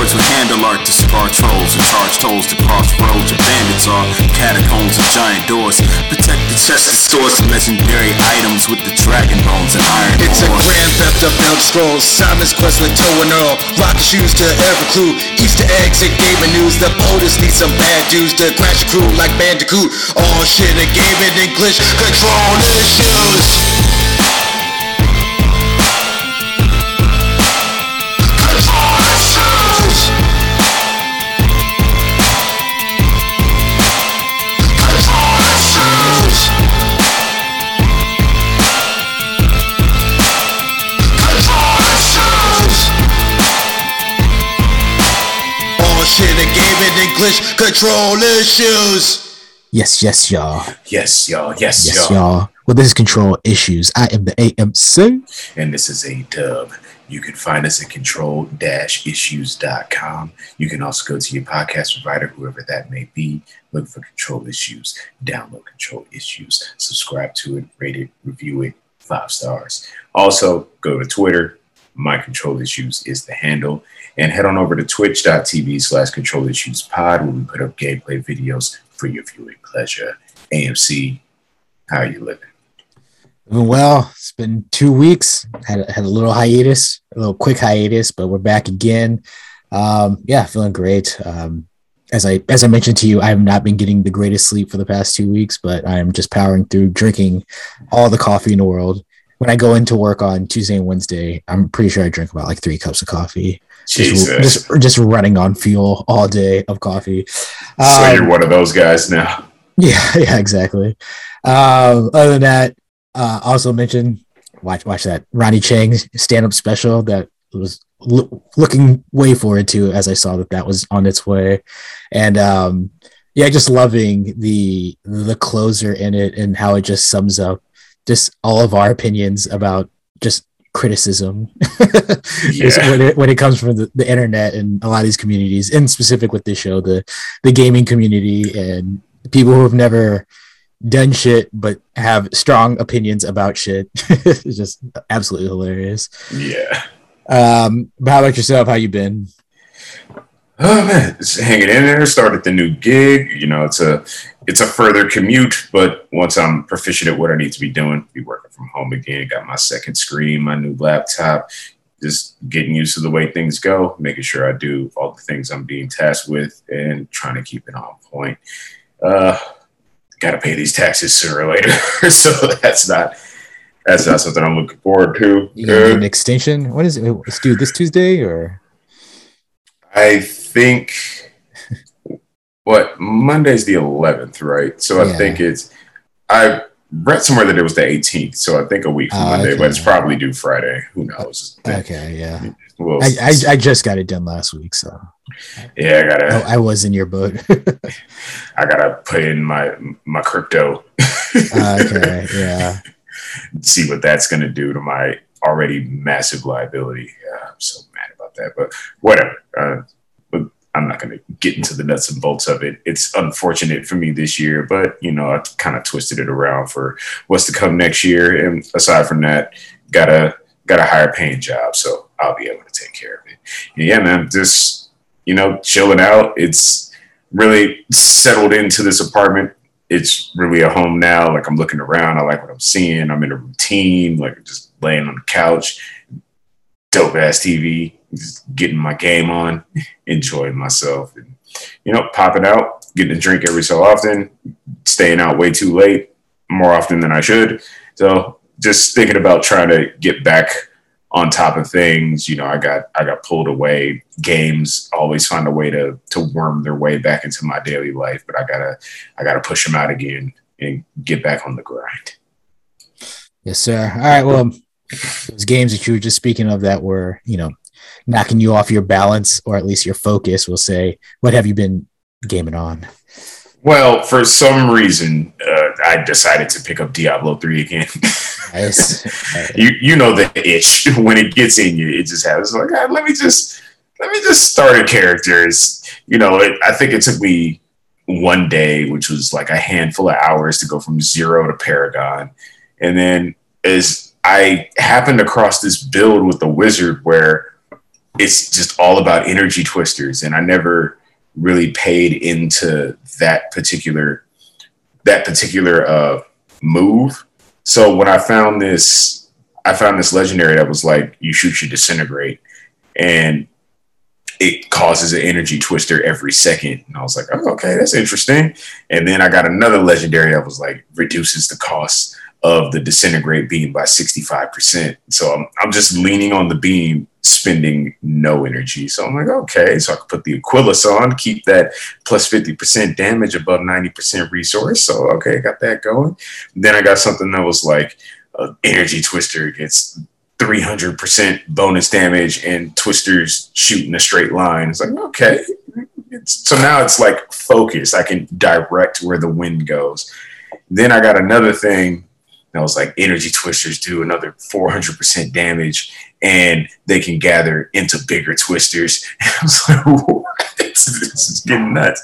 Androids with handle art to scar trolls and charge tolls to crossroads where bandits are. Catacombs and giant doors. Protect the chest and stores of legendary items with the dragon bones and iron It's a grand theft of Elder Scrolls. Simon's quest with Toe and Earl. Rocket shoes to every clue. Easter eggs and gaming news. The POTUS need some bad dudes to crash a crew like Bandicoot. All shit and gaming English. Control issues. Shit and gaming English. Control issues. Yes, yes, y'all. Yes, y'all. Yes, Yes, y'all. y'all. Well, this is Control Issues. I am the AMC. And this is a dub. You can find us at control-issues.com. You can also go to your podcast provider, whoever that may be. Look for Control Issues. Download Control Issues. Subscribe to it. Rate it. Review it. Five stars. Also, go to Twitter. My Control Issues is the handle. And head on over to twitch.tv slash control issues pod where we put up gameplay videos for your viewing pleasure. AMC, how are you living? Doing well. It's been two weeks. Had had a little hiatus, a little quick hiatus, but we're back again. Um, yeah, feeling great. Um, as I as I mentioned to you, I have not been getting the greatest sleep for the past two weeks, but I'm just powering through, drinking all the coffee in the world. When I go into work on Tuesday and Wednesday, I'm pretty sure I drink about like three cups of coffee. Just, Jesus. just just running on fuel all day of coffee. so Um, you're one of those guys now. yeah, yeah, exactly. Um, other than that, uh, also mentioned watch watch that Ronny Chieng stand up special that was loo- looking way forward to as I saw that that was on its way, and um, yeah, just loving the the closer in it and how it just sums up just all of our opinions about just criticism Yeah. when, it, when it comes from the, the internet and a lot of these communities in specific with this show the the gaming community and people who have never done shit but have strong opinions about shit it's just absolutely hilarious Yeah. um but how about yourself how you been Oh man, just hanging in there. Started the new gig. You know, it's a it's a further commute, but once I'm proficient at what I need to be doing, be working from home again. Got my second screen, my new laptop. Just getting used to the way things go, making sure I do all the things I'm being tasked with, and trying to keep it on point. Uh, Got to pay these taxes sooner or later, so that's not that's not something I'm looking forward to. you Uh, an extension what is it it's due this tuesday or I think what Monday's the 11th, right? So I Yeah. think it's I read somewhere that it was the 18th, so I think a week from Oh, Monday, okay. but it's probably due Friday. Who knows? okay yeah Well, I, I i just got it done last week so yeah, I gotta I, I was in your boat I gotta put in my my crypto, okay yeah see what that's gonna do to my already massive liability. Yeah, I'm so mad about that, but whatever. Uh, but I'm not going to get into the nuts and bolts of it. It's unfortunate for me this year, but you know, I kind of twisted it around for what's to come next year. And aside from that, got a got a higher paying job, so I'll be able to take care of it. And yeah, man, just you know, chilling out. It's really settled into this apartment. It's really a home now. Like I'm looking around, I like what I'm seeing. I'm in a routine, like just laying on the couch, dope ass TV, just getting my game on, enjoying myself, and you know, popping out, getting a drink every so often, staying out way too late, more often than I should. So just thinking about trying to get back on top of things. You know, I got I got pulled away. Games always find a way to to worm their way back into my daily life, but I gotta I gotta push them out again and get back on the grind. Yes, sir. All right. Well, those games that you were just speaking of that were, you know, knocking you off your balance or at least your focus, we'll say, what have you been gaming on? Well, for some reason, uh, I decided to pick up Diablo three again. Nice. you you know the itch when it gets in you, it just happens. Like ah, let me just let me just start a character. It's, you know, it, I think it took me one day, which was like a handful of hours to go from zero to Paragon, and then as I happened across this build with the wizard where it's just all about energy twisters, and I never really paid into that particular that particular uh, move. So when I found this, I found this legendary that was like you shoot, you disintegrate, and it causes an energy twister every second. And I was like, oh, okay, that's interesting. And then I got another legendary that was like reduces the cost of the disintegrate beam by 65%. So I'm, I'm just leaning on the beam, spending no energy. So I'm like, okay, so I can put the Aquilus on, keep that plus 50% damage above 90% resource. So, okay, got that going. Then I got something that was like, uh, energy twister gets 300% bonus damage and twisters shoot in a straight line. It's like, okay. It's, so now it's like focus. I can direct where the wind goes. Then I got another thing that was like energy twisters do another 400% damage and they can gather into bigger twisters. I was like, this is getting nuts.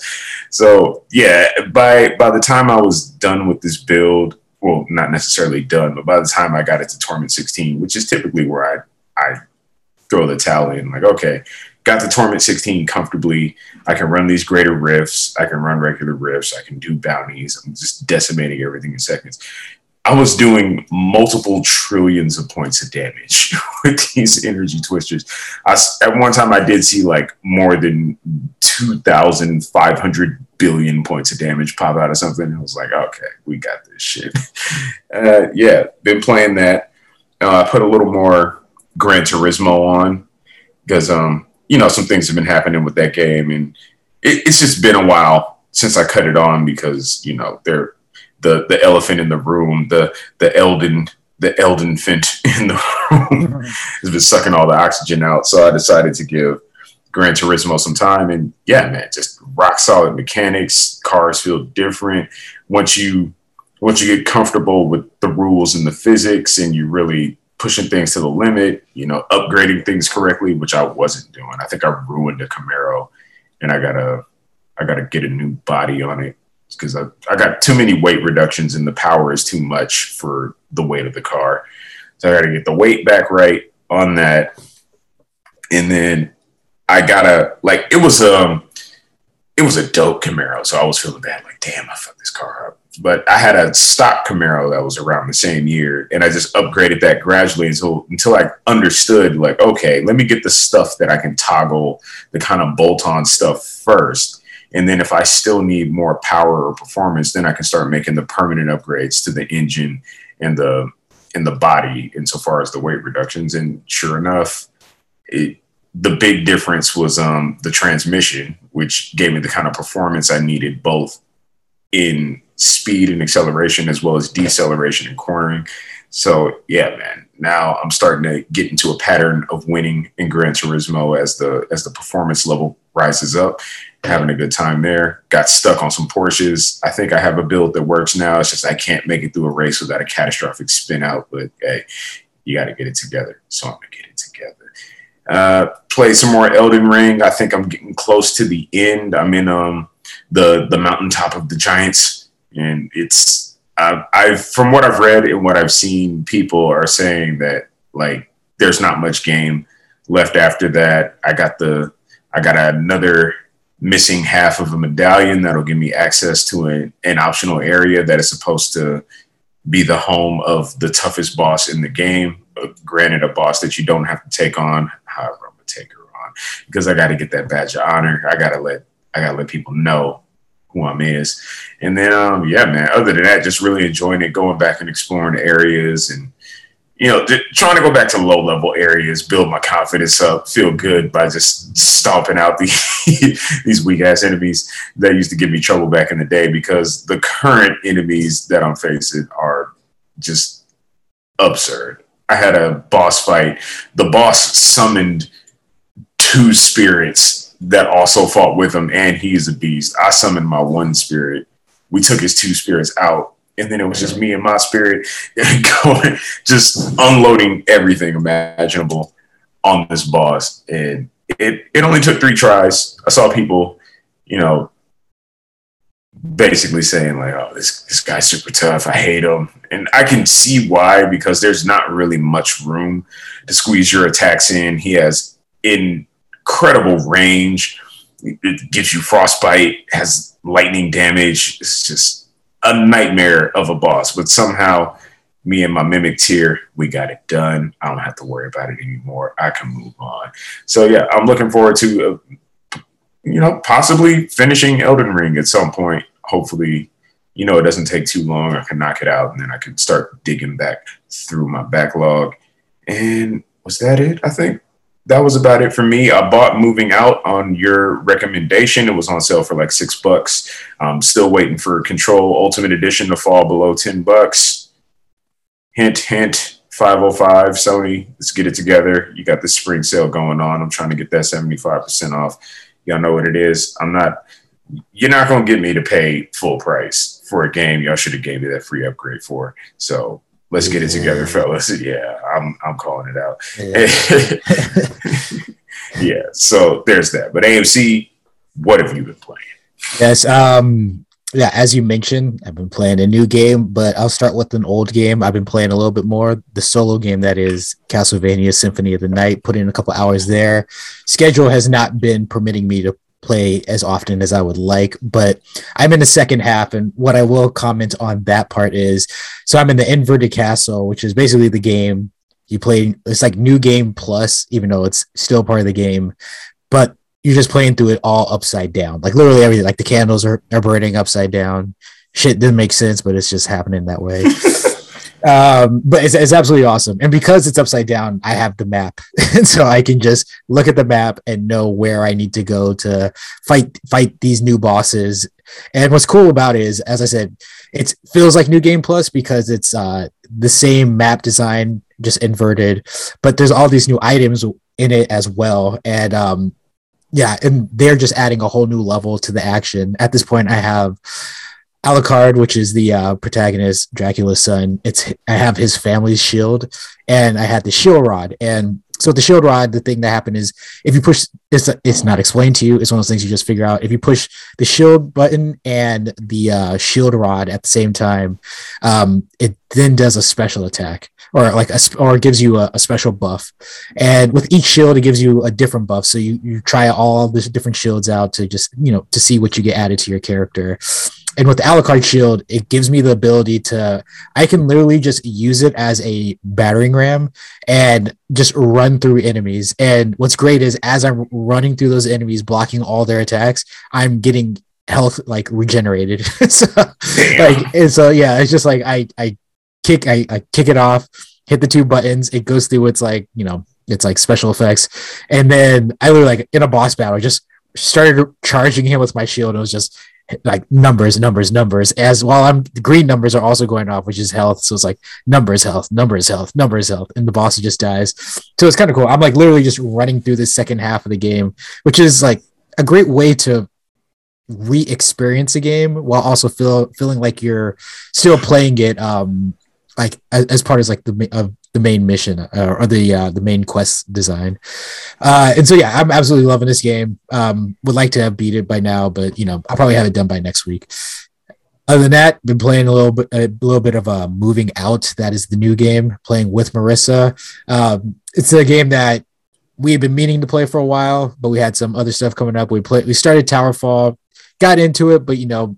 So yeah, by by the time I was done with this build, well, not necessarily done, but by the time I got it to Torment 16, which is typically where I I throw the towel in, like, okay, got the Torment 16 comfortably. I can run these greater rifts. I can run regular rifts. I can do bounties. I'm just decimating everything in seconds. I was doing multiple trillions of points of damage with these energy twisters. I, at one time, I did see like more than 2,500 billion points of damage pop out of something. I was like, okay, we got this shit. Uh, yeah, been playing that. Uh, I put a little more Gran Turismo on because, um, you know, some things have been happening with that game, and it, it's just been a while since I cut it on because you know they're the the elephant in the room, the the Elden the Elden Finch in the room has been sucking all the oxygen out. So I decided to give Gran Turismo some time, and yeah, man, just rock solid mechanics. Cars feel different once you once you get comfortable with the rules and the physics, and you really pushing things to the limit. You know, upgrading things correctly, which I wasn't doing. I think I ruined a Camaro, and I gotta I gotta get a new body on it because I, I got too many weight reductions and the power is too much for the weight of the car. So I got to get the weight back right on that. And then I gotta like it was um it was a dope Camaro, so I was feeling bad, like damn, I fucked this car up. But I had a stock Camaro that was around the same year, and I just upgraded that gradually until until I understood like, okay, let me get the stuff that I can toggle the kind of bolt-on stuff first and then if I still need more power or performance, then I can start making the permanent upgrades to the engine and the and the body insofar as the weight reductions. And sure enough, it the big difference was um, the transmission, which gave me the kind of performance I needed both in speed and acceleration as well as deceleration and cornering. So yeah, man. Now I'm starting to get into a pattern of winning in Gran Turismo as the as the performance level rises up. Having a good time there. Got stuck on some Porsches. I think I have a build that works now. It's just I can't make it through a race without a catastrophic spin out. But hey, you got to get it together. So I'm gonna get it together. Uh, play some more Elden Ring. I think I'm getting close to the end. I'm in um the the mountaintop of the giants, and it's I've, I've from what I've read and what I've seen, people are saying that like there's not much game left after that. I got the I got another missing half of a medallion that'll give me access to an, an optional area that is supposed to be the home of the toughest boss in the game. But granted, a boss that you don't have to take on. However, I'm gonna take her on because I got to get that badge of honor. I gotta let I gotta let people know who I'm is. And then, um, yeah, man, other than that, just really enjoying it, going back and exploring areas and, you know, trying to go back to low level areas, build my confidence up, feel good by just stomping out the, these weak ass enemies that used to give me trouble back in the day because the current enemies that I'm facing are just absurd. I had a boss fight. The boss summoned two spirits that also fought with him, and he is a beast. I summoned my one spirit. We took his two spirits out, and then it was just me and my spirit going, just unloading everything imaginable on this boss. And it it only took three tries. I saw people, you know, basically saying like, "Oh, this this guy's super tough. I hate him," and I can see why because there's not really much room to squeeze your attacks in. He has incredible range. It gives you frostbite, has lightning damage. It's just a nightmare of a boss, but somehow me and my mimic tear, we got it done. I don't have to worry about it anymore. I can move on. So yeah, I'm looking forward to, uh, you know, possibly finishing Elden Ring at some point. Hopefully, you know, it doesn't take too long. I can knock it out, and then I can start digging back through my backlog. And was that it? I think that was about it for me. I bought Moving Out on your recommendation. It was on sale for like six bucks. I'm still waiting for Control Ultimate Edition to fall below 10 bucks. Hint, hint, 505 Sony, let's get it together. You got the spring sale going on. I'm trying to get that 75% off. Y'all know what it is. I'm not, you're not going to get me to pay full price for a game y'all should have gave me that free upgrade for. So let's get it together, fellas. Yeah, I'm I'm calling it out. Yeah. yeah. So there's that. But AMC, what have you been playing? Yes. Um. Yeah, as you mentioned, I've been playing a new game, but I'll start with an old game. I've been playing a little bit more. The solo game that is Castlevania Symphony of the Night. Put in a couple hours there. Schedule has not been permitting me to play as often as I would like, but I'm in the second half. And what I will comment on that part is so I'm in the inverted castle, which is basically the game you play. It's like new game plus, even though it's still part of the game, but you're just playing through it all upside down. Like literally everything, like the candles are, are burning upside down. Shit didn't make sense, but it's just happening that way. um, but it's, it's absolutely awesome. And because it's upside down, I have the map, and so I can just look at the map and know where I need to go to fight fight these new bosses. And what's cool about it is, as I said, it feels like New Game Plus because it's uh, the same map design, just inverted, but there's all these new items in it as well. And um, yeah, and they're just adding a whole new level to the action. At this point, I have Alucard, which is the uh, protagonist, Dracula's son. It's I have his family's shield, and I had the shield rod. And so the shield rod, the thing that happened is if you push, it's it's not explained to you. It's one of those things you just figure out. If you push the shield button and the uh, shield rod at the same time, um, it then does a special attack or like a, or gives you a, a, special buff. And with each shield, it gives you a different buff. So you you try all the different shields out to just you know to see what you get added to your character and with the Alucard shield, it gives me the ability to I can literally just use it as a battering ram and just run through enemies. And what's great is as I'm running through those enemies, blocking all their attacks, I'm getting health like regenerated. so like and so yeah, it's just like I I kick I, I kick it off, hit the two buttons, it goes through its like, you know, it's like special effects. And then I literally like in a boss battle, I just started charging him with my shield. It was just like numbers, numbers, numbers. As while I'm the green numbers are also going off, which is health. So it's like numbers, health, numbers, health, numbers, health, and the boss just dies. So it's kind of cool. I'm like literally just running through the second half of the game, which is like a great way to re-experience a game while also feel feeling like you're still playing it um like as, as part of like the of the main mission uh, or the uh, the main quest design. Uh, and so yeah, I'm absolutely loving this game. Um, would like to have beat it by now, but you know I'll probably have it done by next week. Other than that, been playing a little bit a little bit of uh, moving out. That is the new game. Playing with Marissa. Um, it's a game that we had been meaning to play for a while, but we had some other stuff coming up. We played. We started Towerfall, got into it, but you know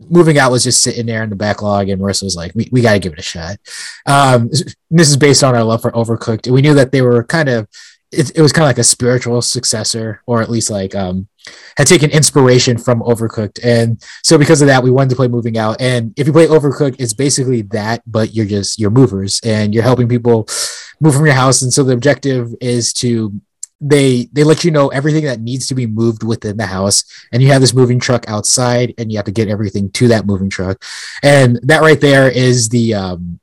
moving out was just sitting there in the backlog, and Marissa was like, "We, we got to give it a shot." Um, this is based on our love for Overcooked. We knew that they were kind of it, it was kind of like a spiritual successor, or at least like um, had taken inspiration from Overcooked, and so because of that, we wanted to play Moving Out. And if you play Overcooked, it's basically that, but you're just you're movers, and you're helping people move from your house. And so the objective is to they they let you know everything that needs to be moved within the house. And you have this moving truck outside and you have to get everything to that moving truck. And that right there is the um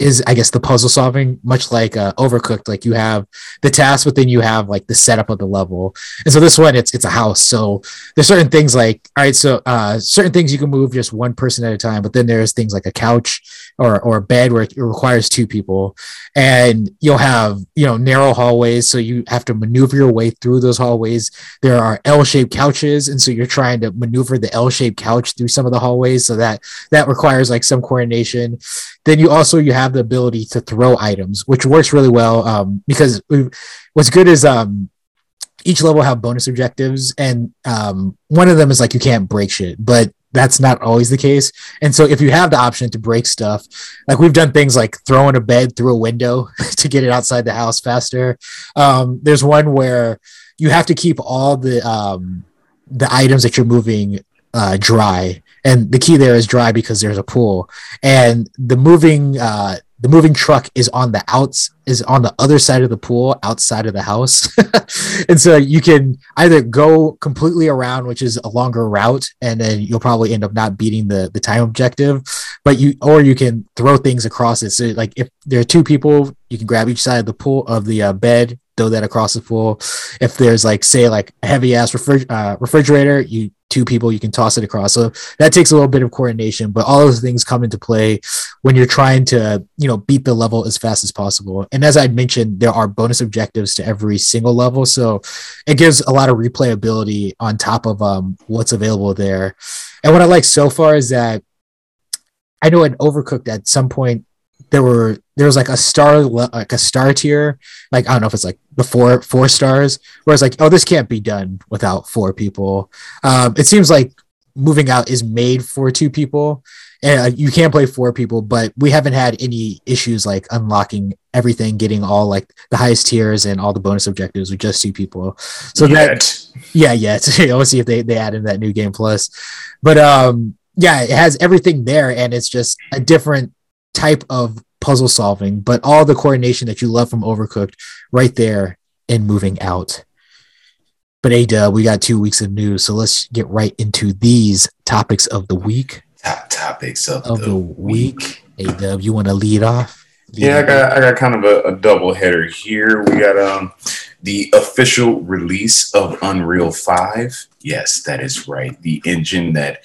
is I guess the puzzle solving, much like uh, Overcooked. Like you have the task, but then you have like the setup of the level. And so this one, it's it's a house. So there's certain things like all right, so uh, certain things you can move just one person at a time, but then there's things like a couch or or a bed where it requires two people, and you'll have you know narrow hallways, so you have to maneuver your way through those hallways. There are L-shaped couches, and so you're trying to maneuver the L-shaped couch through some of the hallways. So that that requires like some coordination. Then you also you have the ability to throw items, which works really well um, because what's good is um, each level have bonus objectives, and um, one of them is like you can't break shit, but that's not always the case. And so if you have the option to break stuff, like we've done things like throwing a bed through a window to get it outside the house faster. Um, there's one where you have to keep all the um, the items that you're moving uh, dry, and the key there is dry because there's a pool, and the moving uh, the moving truck is on the outs is on the other side of the pool outside of the house. And so you can either go completely around which is a longer route and then you'll probably end up not beating the the time objective but you or you can throw things across it. So like if there are two people you can grab each side of the pool of the uh, bed throw that across the pool. If there's like say like a heavy ass refri- uh, refrigerator you two people, you can toss it across. So that takes a little bit of coordination, but all those things come into play when you're trying to, you know, beat the level as fast as possible. And as I mentioned, there are bonus objectives to every single level. So it gives a lot of replayability on top of um, what's available there. And what I like so far is that I know in Overcooked at some point there were there was like a star like a star tier like i don't know if it's like the four four stars where it's like oh this can't be done without four people. Um it seems like moving out is made for two people and uh, you can play four people but we haven't had any issues like unlocking everything getting all like the highest tiers and all the bonus objectives with just two people. So yet. that yeah yeah we'll see if they, they add in that new game plus. But um yeah it has everything there and it's just a different type of puzzle solving, but all the coordination that you love from Overcooked right there in moving out. But Ada, we got two weeks of news, so let's get right into these topics of the week. Top topics of, of the, the week. week. Ada, you want to lead off? Lead yeah, I got I got kind of a, a double header here. We got um the official release of Unreal Five. Yes, that is right. The engine that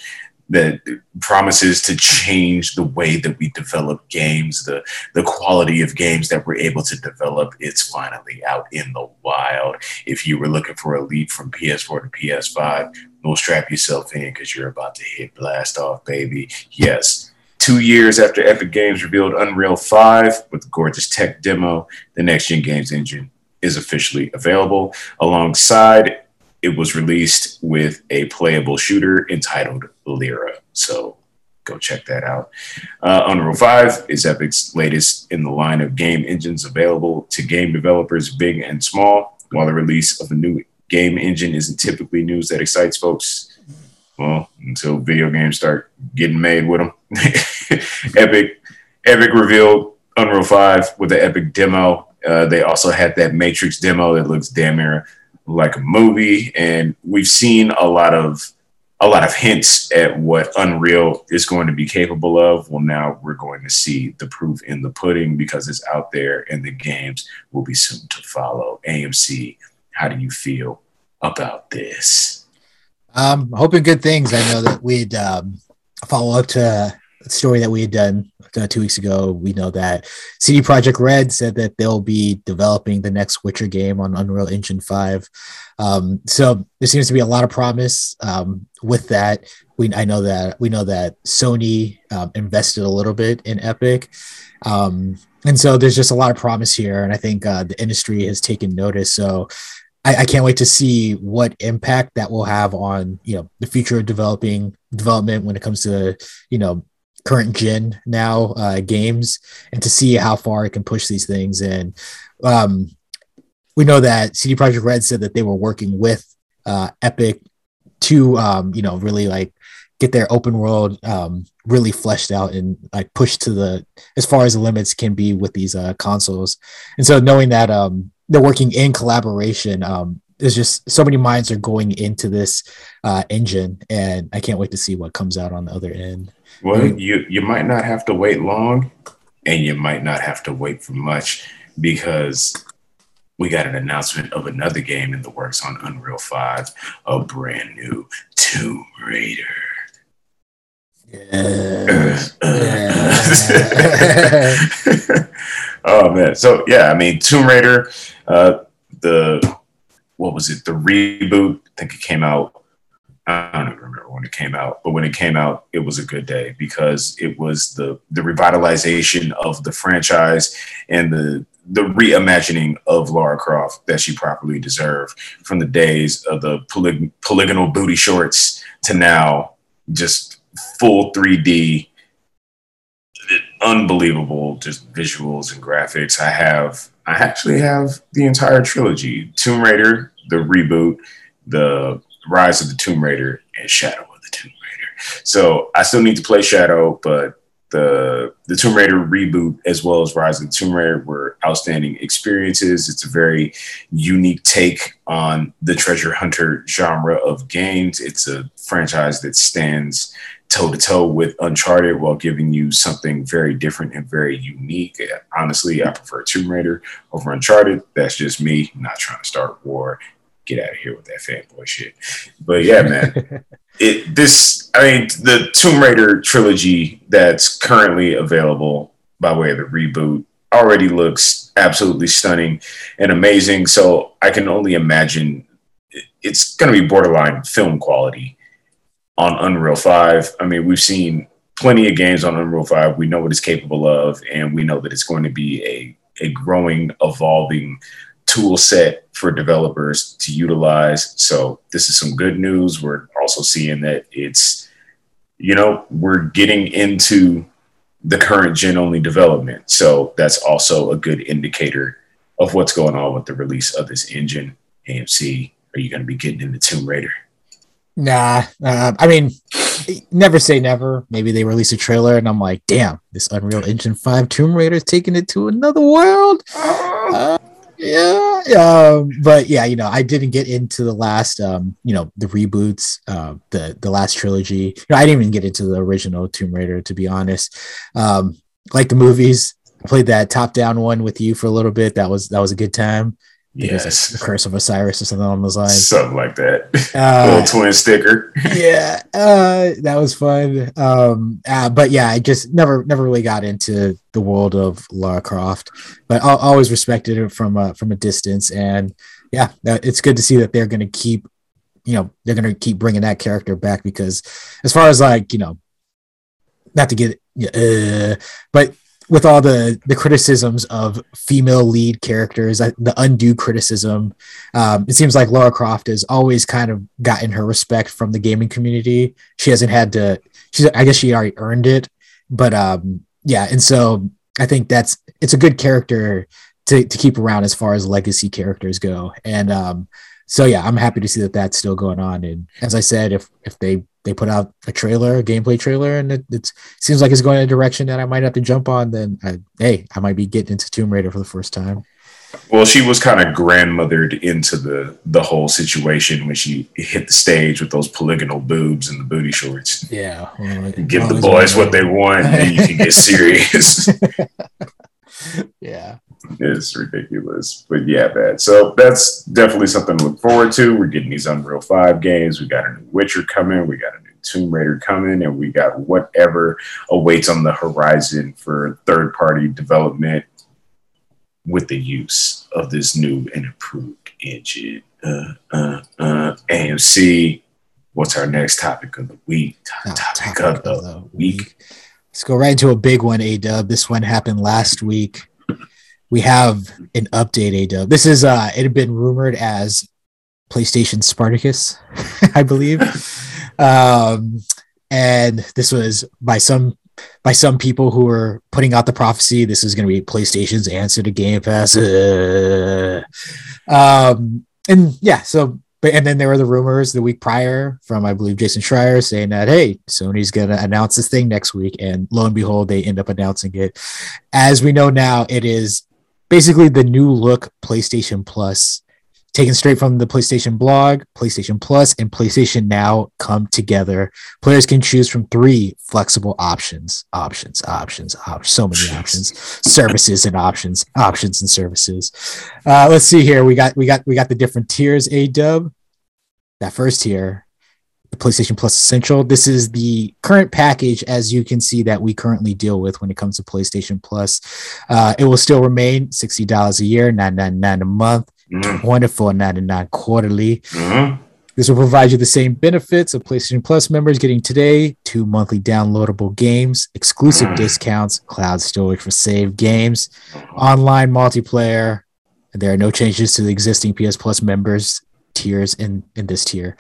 that promises to change the way that we develop games, the the quality of games that we're able to develop. It's finally out in the wild. If you were looking for a leap from PS4 to PS5, we'll strap yourself in because you're about to hit blast off, baby. Yes. Two years after Epic Games revealed Unreal 5 with gorgeous tech demo, the next gen games engine is officially available alongside it was released with a playable shooter entitled Lyra. So go check that out. Uh, Unreal 5 is Epic's latest in the line of game engines available to game developers big and small. While the release of a new game engine isn't typically news that excites folks, well, until video games start getting made with them. Epic, Epic revealed Unreal 5 with the Epic demo. Uh, they also had that Matrix demo that looks damn near like a movie, and we've seen a lot of a lot of hints at what Unreal is going to be capable of. Well, now we're going to see the proof in the pudding because it's out there, and the games will be soon to follow. AMC, how do you feel about this? Um, hoping good things. I know that we'd um, follow up to story that we had done uh, two weeks ago, we know that CD Projekt Red said that they'll be developing the next Witcher game on Unreal Engine 5. Um, so there seems to be a lot of promise um, with that. We I know that we know that Sony um, invested a little bit in Epic. Um, and so there's just a lot of promise here, and I think uh, the industry has taken notice. So I, I, can't wait to see what impact that will have on you know the future of developing development when it comes to you know current gen now uh, games and to see how far it can push these things. And um, we know that CD Projekt Red said that they were working with uh, Epic to um, you know really like get their open world um, really fleshed out and like pushed to the as far as the limits can be with these uh, consoles. And so knowing that um, they're working in collaboration, um, there's just so many minds are going into this uh, engine, and I can't wait to see what comes out on the other end. Well, you you might not have to wait long, and you might not have to wait for much because we got an announcement of another game in the works on Unreal Five, a brand new Tomb Raider. Yeah. oh man! So yeah, I mean, Tomb Raider, uh, the what was it? The reboot. I think it came out I don't even remember when it came out, but when it came out, it was a good day because it was the the revitalization of the franchise and the the reimagining of Lara Croft that she properly deserved from the days of the poly- polygonal booty shorts to now just full 3D, unbelievable just visuals and graphics. I have, I actually have the entire trilogy Tomb Raider, the reboot, the Rise of the Tomb Raider, and Shadow of the Tomb Raider. So I still need to play Shadow, but the the Tomb Raider reboot as well as Rise of the Tomb Raider were outstanding experiences. It's a very unique take on the treasure hunter genre of games. It's a franchise that stands toe to toe with Uncharted while giving you something very different and very unique. Honestly, I prefer Tomb Raider over Uncharted. That's just me. Not trying to start war. Get out of here with that fanboy shit. But yeah, man. it this I mean the Tomb Raider trilogy that's currently available by way of the reboot already looks absolutely stunning and amazing. So I can only imagine it's going to be borderline film quality on Unreal 5. I mean, we've seen plenty of games on Unreal 5. We know what it's capable of, and we know that it's going to be a, a growing, evolving tool set for developers to utilize. So this is some good news. We're also seeing that it's, you know, we're getting into the current gen only development. So that's also a good indicator of what's going on with the release of this engine. AMC, are you going to be getting into Tomb Raider? Nah, uh, I mean, never say never. Maybe they release a trailer and I'm like, damn, this Unreal Engine 5 Tomb Raider is taking it to another world. Uh, yeah, um, but yeah, you know, I didn't get into the last, um, you know, the reboots, uh, the the last trilogy. You know, I didn't even get into the original Tomb Raider, to be honest. Um, like the movies, I played that top down one with you for a little bit. That was that was a good time. Yes. the Curse of Osiris or something on those lines. Something like that. Uh, Little twin sticker. yeah, uh, that was fun. Um, uh, but yeah, I just never never really got into the world of Lara Croft, but I always respected it from a, from a distance. And yeah, it's good to see that they're going to keep, you know, they're going to keep bringing that character back because as far as like you know, not to get, uh, but with all the the criticisms of female lead characters, the undue criticism, um, it seems like Lara Croft has always kind of gotten her respect from the gaming community. She hasn't had to. She's, I guess, she already earned it. But um, yeah, and so I think that's it's a good character to to keep around as far as legacy characters go. And um, so yeah, I'm happy to see that that's still going on. And as I said, if if they they put out a trailer, a gameplay trailer, and it it's, seems like it's going in a direction that I might have to jump on, then I, hey, I might be getting into Tomb Raider for the first time. Well, she was kind of grandmothered into the the whole situation when she hit the stage with those polygonal boobs and the booty shorts. Yeah, well, give the boys what they want, and you can get serious. yeah, it's ridiculous. But yeah, man. So that's definitely something to look forward to. We're getting these Unreal 5 games. We got a new Witcher coming. We got a new Tomb Raider coming. And we got whatever awaits on the horizon for third party development with the use of this new and improved engine. Uh, uh, uh, AMC. What's our next topic of the week? topic, topic of, the, of the week. week. Let's go right into a big one, A Dub. This one happened last week we have an update a dub. This is uh it had been rumored as PlayStation Spartacus, I believe. um and this was by some by some people who were putting out the prophecy this is going to be PlayStation's answer to Game Pass. Uh, um and yeah, so but and then there were the rumors the week prior from I believe Jason Schreier saying that hey, Sony's gonna announce this thing next week, and lo and behold, they end up announcing it. As we know now, it is basically the new look PlayStation Plus, taken straight from the PlayStation blog, PlayStation Plus, and PlayStation Now come together. Players can choose from three flexible options, options, options, options, so many options, services and options, options and services. Uh, let's see here. We got we got we got the different tiers. A dub. That first tier the PlayStation Plus Essential. This is the current package, as you can see, that we currently deal with when it comes to PlayStation Plus. Uh, it will still remain $60 a year, $9.99 a month, mm-hmm. $24.99 quarterly. Mm-hmm. This will provide you the same benefits of PlayStation Plus members getting today two monthly downloadable games, exclusive Mm. discounts, cloud storage for saved games, online multiplayer. And there are no changes to the existing PS Plus members tiers in, in this tier.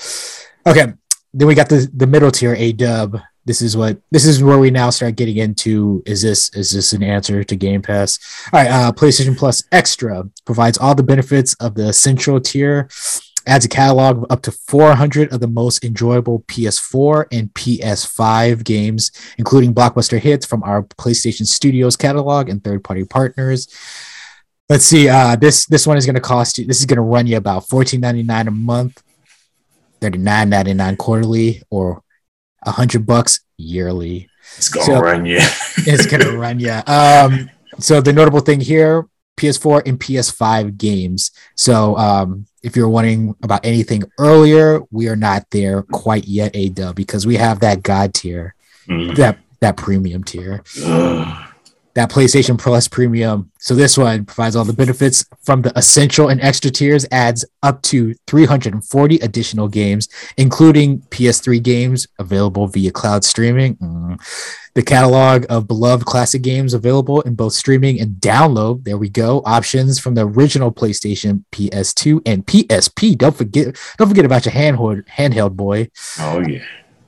Okay. Then we got the, the middle tier, A dub. This is what this is where we now start getting into is this is this an answer to Game Pass? All right, uh PlayStation Plus Extra provides all the benefits of the Essential tier adds a catalog of up to 400 of the most enjoyable PS4 and PS5 games, including blockbuster hits from our PlayStation Studios catalog and third-party partners. Let's see. Uh, this this one is going to cost you. This is going to run you about $14.99 a month, $39.99 quarterly, or a hundred bucks yearly. It's gonna So- run you. It's going to run you. Um, so the notable thing here: PS4 and PS5 games. So um, if you're wondering about anything earlier, we are not there quite yet, A dub, because we have that God tier, Mm. that that premium tier. That PlayStation Plus premium. So this one provides all the benefits from the essential and extra tiers, adds up to 340 additional games, including PS3 games available via cloud streaming. Mm. The catalog of beloved classic games available in both streaming and download. There we go. Options from the original PlayStation, PS2, and PSP. Don't forget, don't forget about your handheld handheld boy. Oh yeah.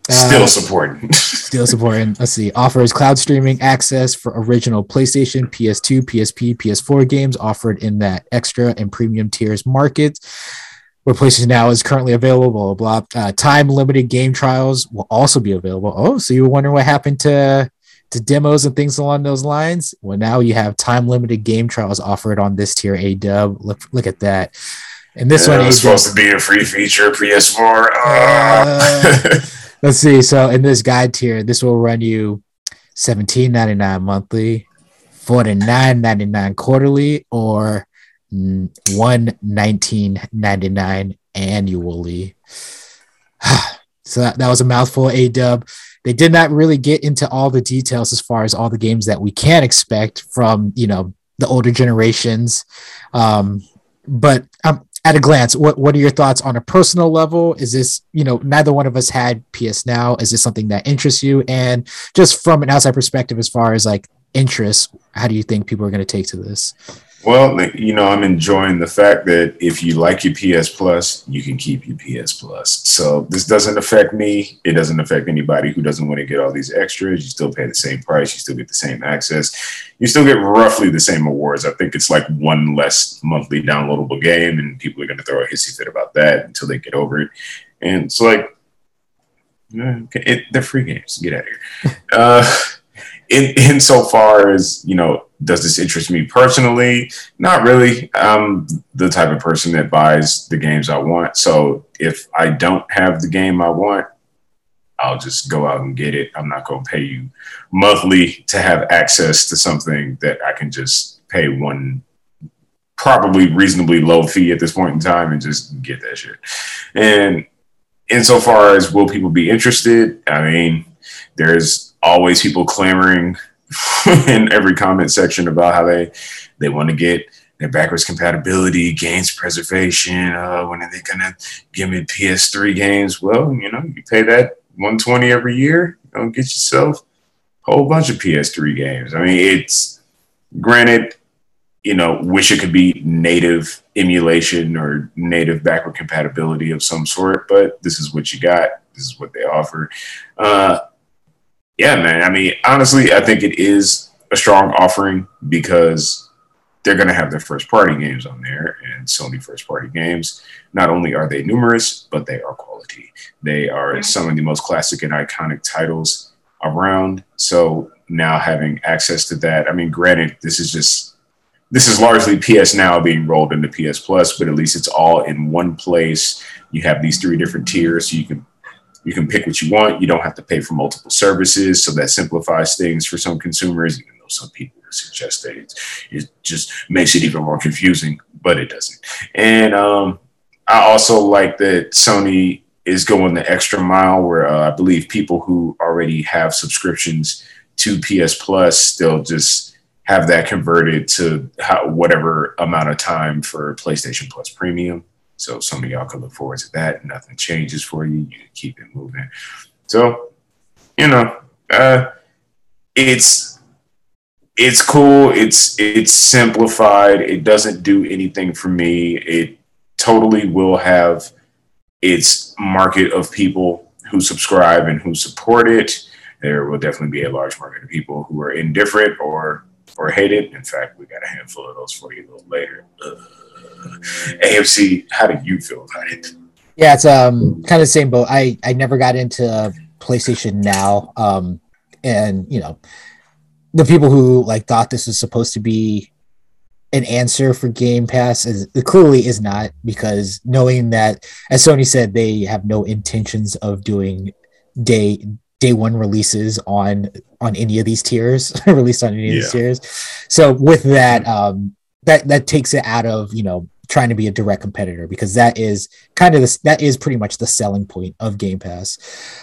Still Uh, supporting. Still supporting. Let's see. Offers cloud streaming access for original PlayStation, PS2, PSP, PS4 games offered in that extra and premium tiers market. Where PlayStation Now is currently available. Blah blah. Uh, time limited game trials will also be available. Oh, so you were wondering what happened to to demos and things along those lines? Well, now you have time limited game trials offered on this tier A dub. Look look at that. And this Yeah, one was supposed to be a free feature PS4. Uh, Uh, Let's see. So in this guide tier, this will run you seventeen ninety nine monthly, forty nine ninety nine quarterly, or one nineteen ninety nine annually. so that, that was a mouthful. A dub. They did not really get into all the details as far as all the games that we can expect from you know the older generations. Um, but um, at a glance, what what are your thoughts on a personal level? Is this you know neither one of us had PS Now? Is this something that interests you? And just from an outside perspective, as far as like interest, how do you think people are going to take to this? Well, you know, I'm enjoying the fact that if you like your PS Plus, you can keep your PS Plus. So this doesn't affect me. It doesn't affect anybody who doesn't want to get all these extras. You still pay the same price. You still get the same access. You still get roughly the same awards. I think it's like one less monthly downloadable game, and people are going to throw a hissy fit about that until they get over it. And it's like, yeah, it, they're free games. Get out of here. Uh, in insofar as you know, does this interest me personally? Not really. I'm the type of person that buys the games I want. So if I don't have the game I want, I'll just go out and get it. I'm not going to pay you monthly to have access to something that I can just pay one probably reasonably low fee at this point in time and just get that shit. And insofar as will people be interested, I mean, there's always people clamoring in every comment section about how they they want to get their backwards compatibility, gains preservation. Uh, when are they gonna give me PS3 games? Well, you know, you pay that 120 every year, you know, get yourself a whole bunch of PS3 games. I mean, it's granted, you know, wish it could be native emulation or native backward compatibility of some sort, but this is what you got. This is what they offer. Uh, yeah, man. I mean, honestly, I think it is a strong offering because they're going to have their first party games on there and Sony first party games. Not only are they numerous, but they are quality. They are some of the most classic and iconic titles around. So now having access to that, I mean, granted, this is just this is largely PS Now being rolled into PS Plus, but at least it's all in one place. You have these three different tiers, so you can you can pick what you want. You don't have to pay for multiple services, so that simplifies things for some consumers. Even though some people suggest that it, it just makes it even more confusing, but it doesn't. And um, I also like that Sony is going the extra mile, where uh, I believe people who already have subscriptions to PS Plus still just have that converted to how, whatever amount of time for PlayStation Plus Premium. So some of y'all can look forward to that. Nothing changes for you. You keep it moving. So, you know, uh, it's it's cool. It's it's simplified. It doesn't do anything for me. It totally will have its market of people who subscribe and who support it. There will definitely be a large market of people who are indifferent or or hate it. In fact, we got a handful of those for you a little later. Ugh. AMC, how do you feel about it? Yeah, it's um kind of the same boat. I I never got into PlayStation Now, um, and you know, the people who like thought this was supposed to be an answer for Game Pass is it clearly is not because knowing that, as Sony said, they have no intentions of doing day day one releases on on any of these tiers released on any of these tiers. So with that, um, that that takes it out of you know trying to be a direct competitor because that is kind of this that is pretty much the selling point of Game Pass.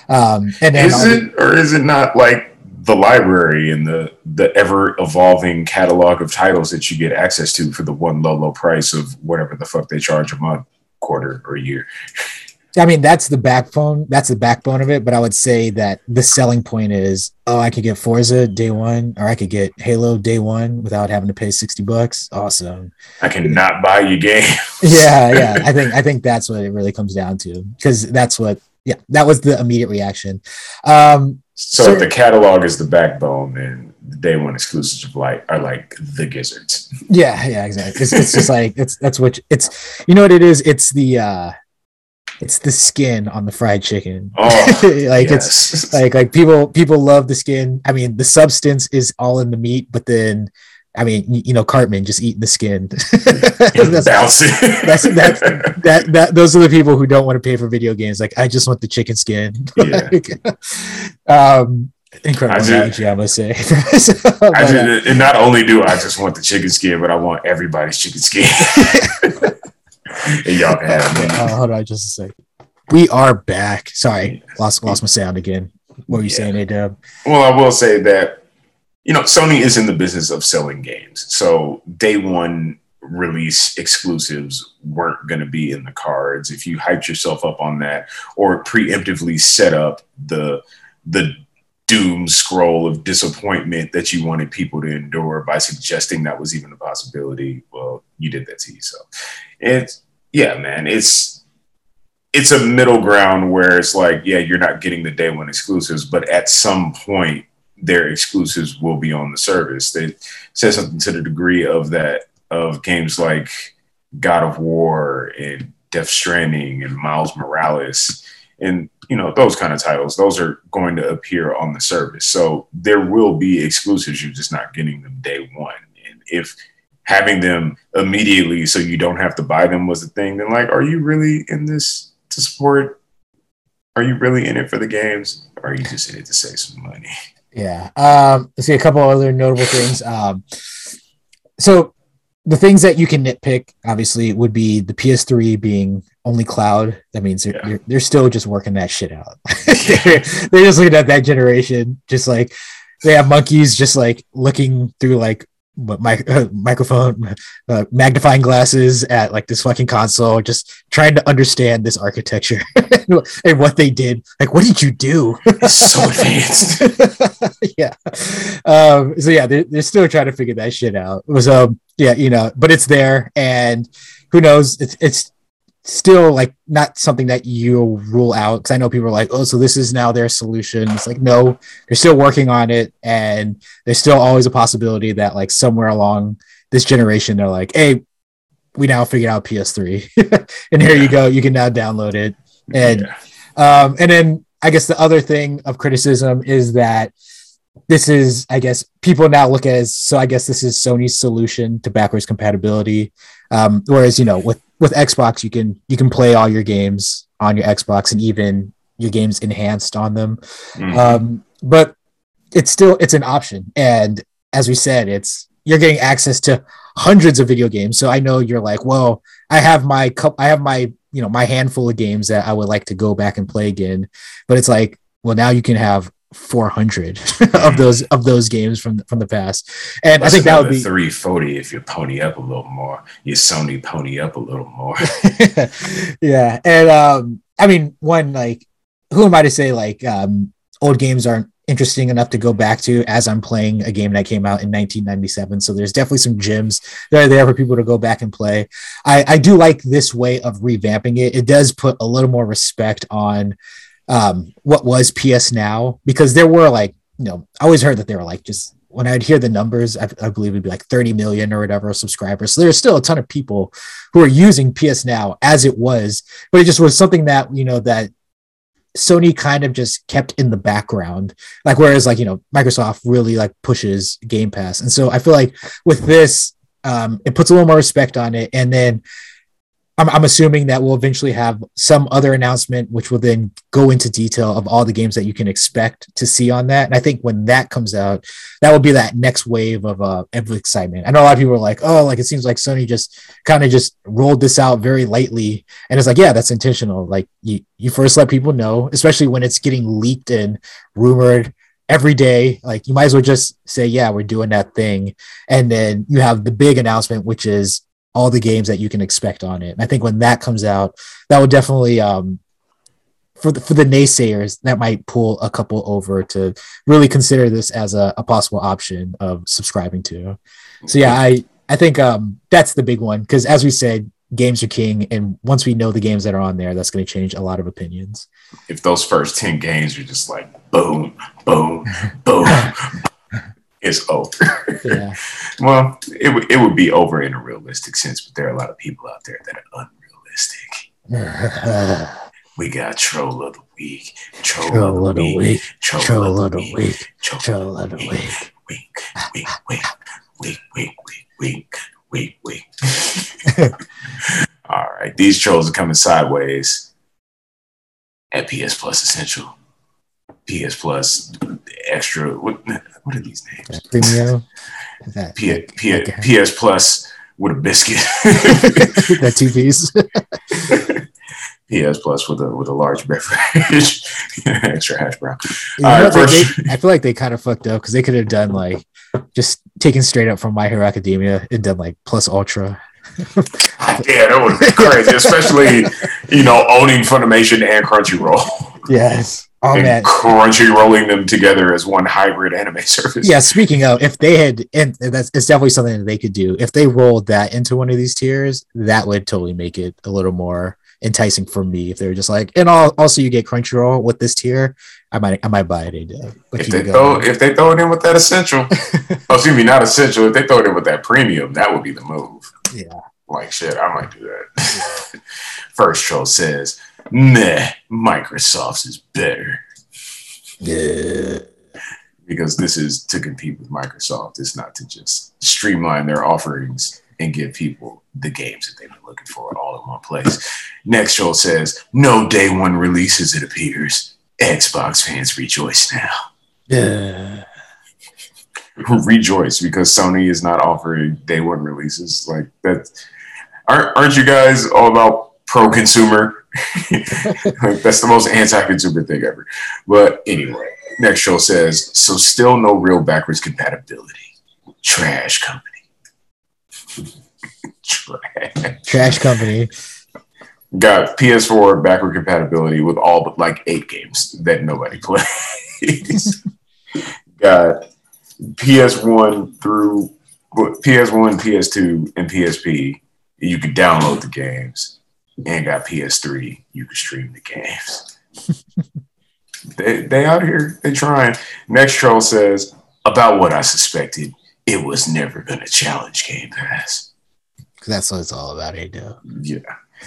Um, and is it or is it not like the library and the the ever evolving catalog of titles that you get access to for the one low low price of whatever the fuck they charge a month, quarter or a year? I mean, that's the backbone. That's the backbone of it. But I would say that the selling point is, oh, I could get Forza day one, or I could get Halo day one without having to pay sixty bucks. Awesome. I can not buy you game. yeah, yeah. I think I think that's what it really comes down to because that's what. Yeah, that was the immediate reaction. Um, so, so if the catalog is the backbone, and the day one exclusives of like are like the gizzards. Yeah, yeah, exactly. It's, it's just like it's that's what it's. You know what it is? It's the. uh it's the skin on the fried chicken. Oh, like yes. it's like like people people love the skin. I mean, the substance is all in the meat, but then I mean, you, know, Cartman just eating the skin. that's, that's, that's, that, that, those are the people who don't want to pay for video games. Like, I just want the chicken skin. Yeah. um, incredible I analogy, I must say. so, but, I just, and not only do I just want the chicken skin, but I want everybody's chicken skin y'all can have it. Uh, hold on just a second. We are back. Sorry, lost lost my sound again. What were you yeah. saying, Adub? Well, I will say that you know Sony is in the business of selling games, so day one release exclusives weren't going to be in the cards. If you hyped yourself up on that, or preemptively set up the the doom scroll of disappointment that you wanted people to endure by suggesting that was even a possibility, well, you did that to yourself. It's yeah, man, it's it's a middle ground where it's like, yeah, you're not getting the day one exclusives, but at some point their exclusives will be on the service. They said something to the degree of that of games like God of War and Death Stranding and Miles Morales and you know those kind of titles. Those are going to appear on the service, so there will be exclusives. You're just not getting them day one. And if having them immediately so you don't have to buy them was the thing, then like, are you really in this to support? Are you really in it for the games? Or are you just in it to save some money? Yeah. Um, let's see a couple other notable things. Um, so the things that you can nitpick, obviously, would be the PS3 being only cloud. That means they're, yeah. they're still just working that shit out. they're, they're just looking at that generation, just like they have monkeys just like looking through like but my uh, microphone uh, magnifying glasses at like this fucking console just trying to understand this architecture and what they did like what did you do so advanced yeah um so yeah they're, they're still trying to figure that shit out it was um yeah you know but it's there and who knows it's it's still like not something that you rule out because I know people are like, oh, so this is now their solution. It's like, no, they're still working on it, and there's still always a possibility that like somewhere along this generation, they're like, hey, we now figured out PS3, and here you go, you can now download it, and yeah. um, and then I guess the other thing of criticism is that this is, I guess, people now look at as so. I guess this is Sony's solution to backwards compatibility. Um, whereas you know with with Xbox, you can you can play all your games on your Xbox and even your games enhanced on them. Mm-hmm. Um, but it's still it's an option, and as we said, it's you're getting access to hundreds of video games. So I know you're like, well, I have my cup, I have my you know my handful of games that I would like to go back and play again. But it's like, well, now you can have 400 of those of those games from from the past and i think that would be 340 if you pony up a little more. You Sony pony up a little more. yeah and um i mean one like who am i to say like um old games aren't interesting enough to go back to as i'm playing a game that came out in 1997 so there's definitely some gems that are there for people to go back and play i i do like this way of revamping it it does put a little more respect on um what was ps now because there were like you know i always heard that they were like just when I'd hear the numbers, I, I believe it'd be like 30 million or whatever subscribers. So there's still a ton of people who are using PS Now as it was, but it just was something that, you know, that Sony kind of just kept in the background. Like, whereas, like, you know, Microsoft really like pushes Game Pass. And so I feel like with this, um, it puts a little more respect on it. And then I'm, I'm assuming that we'll eventually have some other announcement, which will then go into detail of all the games that you can expect to see on that. And I think when that comes out, that will be that next wave of uh excitement. I know a lot of people are like, oh, like it seems like Sony just kind of just rolled this out very lightly, and it's like, yeah, that's intentional. Like you you first let people know, especially when it's getting leaked and rumored every day. Like you might as well just say, yeah, we're doing that thing, and then you have the big announcement, which is all the games that you can expect on it. And I think when that comes out, that will definitely um for the for the naysayers, that might pull a couple over to really consider this as a, a possible option of subscribing to. So yeah, I I think um that's the big one because as we said, games are king, and once we know the games that are on there, that's going to change a lot of opinions. if those first 10 games are just like boom, boom, boom, it's over. Yeah, well, it, would it would be over in a realistic sense, but there are a lot of people out there that are unrealistic. We got Troll of the Week, Troll, Troll of the Week, Troll, Troll of the Week, Troll Troll of the Week. Week, week, week, week, week, week, week, week, week. All right, these trolls are coming sideways at PS Plus Essential, PS Plus Extra. What what are these names? Premium. P, P, Okay. PS Plus with a biscuit. that two piece. PS Plus with a with a large beverage, extra hash brown. You know, right, first- they- I feel like they kind of fucked up because they could have done like just taken straight up from My Hero Academia and done like plus ultra. Yeah, that would have been crazy, especially you know owning Funimation and Crunchyroll. Yes. Oh and man. crunchy rolling them together as one hybrid anime service. Yeah. Speaking of, if they had, and that's it's definitely something that they could do. If they rolled that into one of these tiers, that would totally make it a little more enticing for me. If they were just like, and al- also you get Crunchyroll with this tier, I might I might buy it. If they go- throw if they throw it in with that essential, oh excuse me, not essential. If they throw it in with that premium, that would be the move. Yeah. Like shit, I might do that. First troll says, "Nah, Microsoft's is better." Yeah. because this is to compete with Microsoft. It's not to just streamline their offerings and give people the games that they've been looking for all in one place. Next show says, no day one releases, it appears. Xbox fans rejoice now. Yeah. rejoice because Sony is not offering day one releases. Like that aren't aren't you guys all about pro consumer? that's the most anti-consumer thing ever. But anyway, next show says so still no real backwards compatibility. Trash company. Trash. Trash company. Got PS4 backward compatibility with all but like eight games that nobody plays. Got PS1 through PS1, PS2, and PSP. You could download the games, and got PS3. You can stream the games. they they out here. They trying. Next troll says about what I suspected. It was never gonna challenge Game Pass. 'Cause that's what it's all about, hey, though. Yeah.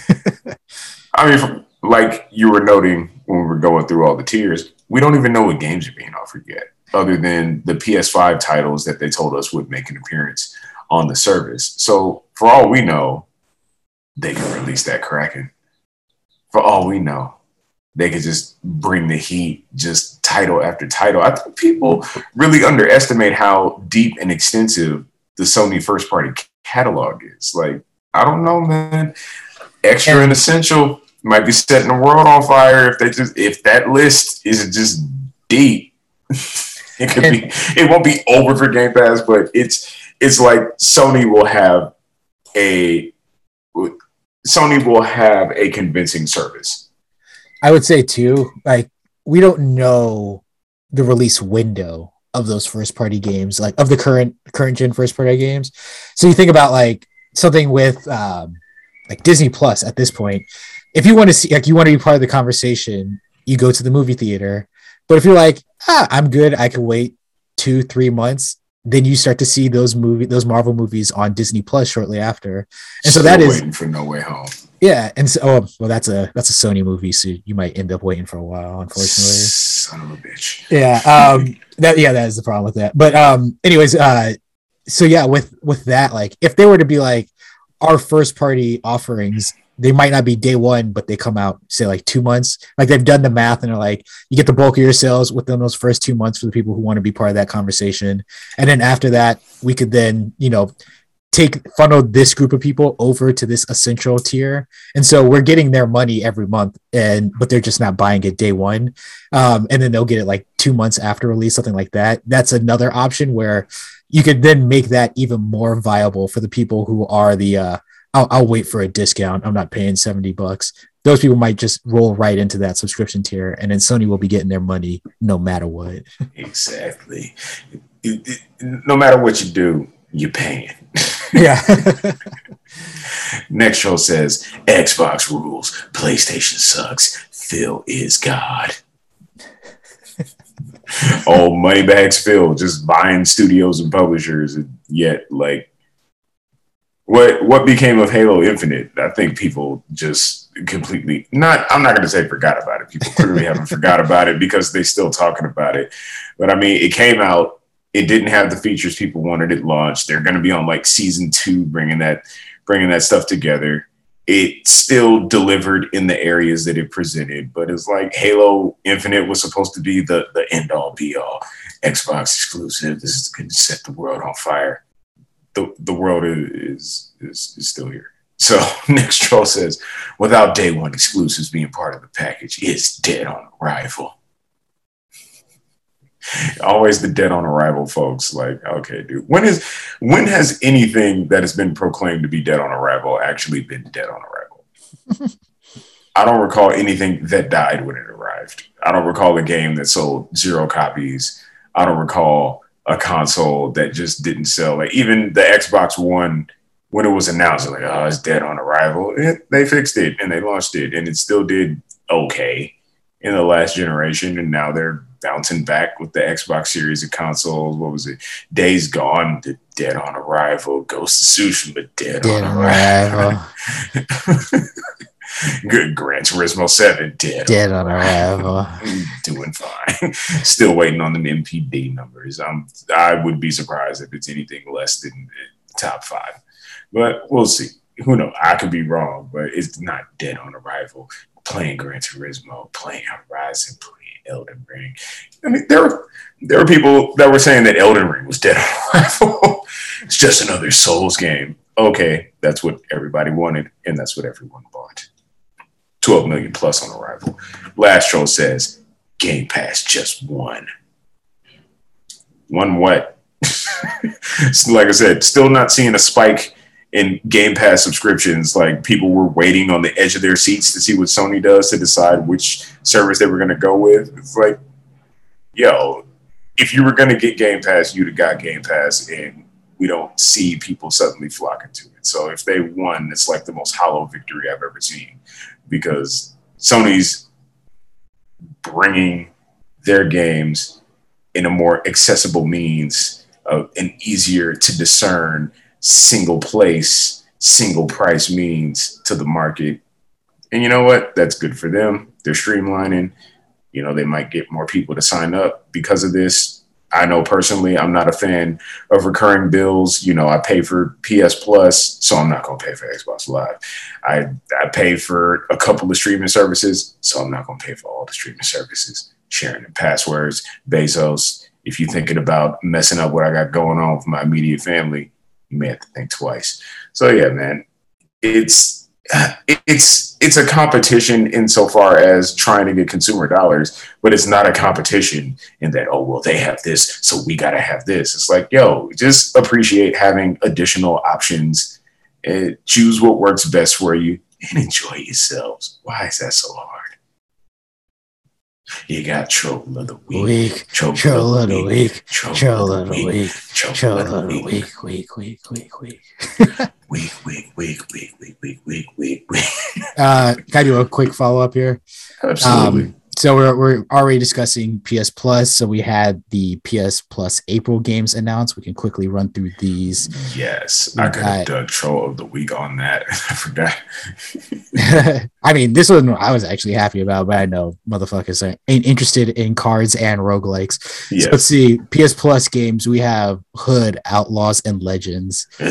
I mean, from- like you were noting when we were going through all the tiers, we don't even know what games are being offered yet, other than the PS5 titles that they told us would make an appearance on the service. So, for all we know, they can release that Kraken. For all we know, they could just bring the heat, just title after title. I think people really underestimate how deep and extensive the Sony first party catalog is. Like, I don't know, man. Extra and, And- essential might be setting the world on fire if they just if that list is just deep. it could be. It won't be over for Game Pass, but it's it's like Sony will have a Sony will have a convincing service. I would say too, like we don't know the release window of those first party games, like of the current current gen first party games. So you think about like something with um, like Disney Plus at this point. If you want to see, like, you want to be part of the conversation, you go to the movie theater. But if you're like, ah, I'm good, I can wait two, three months, then you start to see those movie, those Marvel movies on Disney Plus shortly after. And so Still that is waiting for No Way Home. yeah. And so, oh, well, that's a that's a Sony movie, so you might end up waiting for a while, unfortunately. Son of a bitch. yeah um that yeah that is the problem with that but um anyways uh so yeah with with that like if they were to be like our first party offerings they might not be day one but they come out say like two months. Like they've done the math and they're like you get the bulk of your sales within those first two months for the people who want to be part of that conversation. And then after that we could then you know take funnel this group of people over to this essential tier. And so we're getting their money every month and but they're just not buying it day one. Um, and then they'll get it like two months after release, something like that. That's another option where you could then make that even more viable for the people who are the uh, I'll, I'll wait for a discount. I'm not paying 70 bucks. Those people might just roll right into that subscription tier, and then Sony will be getting their money no matter what. Exactly. It- it- no matter what you do, you're paying. yeah. Next show says Xbox rules, PlayStation sucks, Phil is God. oh, moneybags Phil, just buying studios and publishers, and yet like what what became of Halo Infinite? I think people just completely not. I'm not going to say forgot about it. People clearly haven't forgot about it because they're still talking about it. But I mean, it came out. It didn't have the features people wanted it launched. They're going to be on like season two, bringing that bringing that stuff together. It still delivered in the areas that it presented, but it's like Halo Infinite was supposed to be the the end all be all Xbox exclusive. This is going to set the world on fire. The the world is is, is still here. So next troll says, without day one exclusives being part of the package, it's dead on arrival. Always the dead on arrival, folks. Like, okay, dude. When is when has anything that has been proclaimed to be dead on arrival actually been dead on arrival? I don't recall anything that died when it arrived. I don't recall a game that sold zero copies. I don't recall a console that just didn't sell. Like even the Xbox One, when it was announced, like, oh, it's dead on arrival. It, they fixed it and they launched it, and it still did okay in the last generation. And now they're bouncing back with the Xbox series of consoles. What was it? Days Gone, the dead on arrival. Ghost of Tsushima, dead, Dead on on arrival. Good Gran Turismo 7, dead, Dead on arrival. doing fine. Still waiting on the NPD numbers. Um, I would be surprised if it's anything less than top five, but we'll see. Who knows? I could be wrong, but it's not dead on arrival. Playing Gran Turismo, playing Horizon, playing Elden Ring. I mean, there were there were people that were saying that Elden Ring was dead on arrival. it's just another Souls game. Okay, that's what everybody wanted, and that's what everyone bought. 12 million plus on arrival. Last troll says Game Pass just won. Won what? like I said, still not seeing a spike in Game Pass subscriptions. Like people were waiting on the edge of their seats to see what Sony does to decide which service they were going to go with. It's like, yo, if you were going to get Game Pass, you'd have got Game Pass, and we don't see people suddenly flocking to it. So if they won, it's like the most hollow victory I've ever seen because Sony's bringing their games in a more accessible means uh, of an easier to discern single place, single price means to the market. And you know what? That's good for them. They're streamlining. You know, they might get more people to sign up because of this. I know personally, I'm not a fan of recurring bills. You know, I pay for PS Plus, so I'm not going to pay for Xbox Live. I, I pay for a couple of streaming services, so I'm not going to pay for all the streaming services. Sharing the passwords, Bezos. If you're thinking about messing up what I got going on with my immediate family, you may have to think twice. So yeah, man, it's it's it's a competition insofar as trying to get consumer dollars, but it's not a competition in that oh well they have this, so we gotta have this. It's like yo, just appreciate having additional options, and choose what works best for you, and enjoy yourselves. Why is that so hard? You got troll of the week, Week, troll, troll of the week, troll of the week, troll of the week, week, week, week, week, week. week, week, week, week, week, week, week, week, week. Uh, can I do a quick follow up here? Absolutely. So we're, we're already discussing PS Plus. So we had the PS Plus April games announced. We can quickly run through these. yes, I could have done troll of the week on that. I forgot. I mean, this one I was actually happy about, but I know motherfuckers are- ain't interested in cards and roguelikes. So let's see. PS Plus games, we have Hood, Outlaws, and Legends. Uh,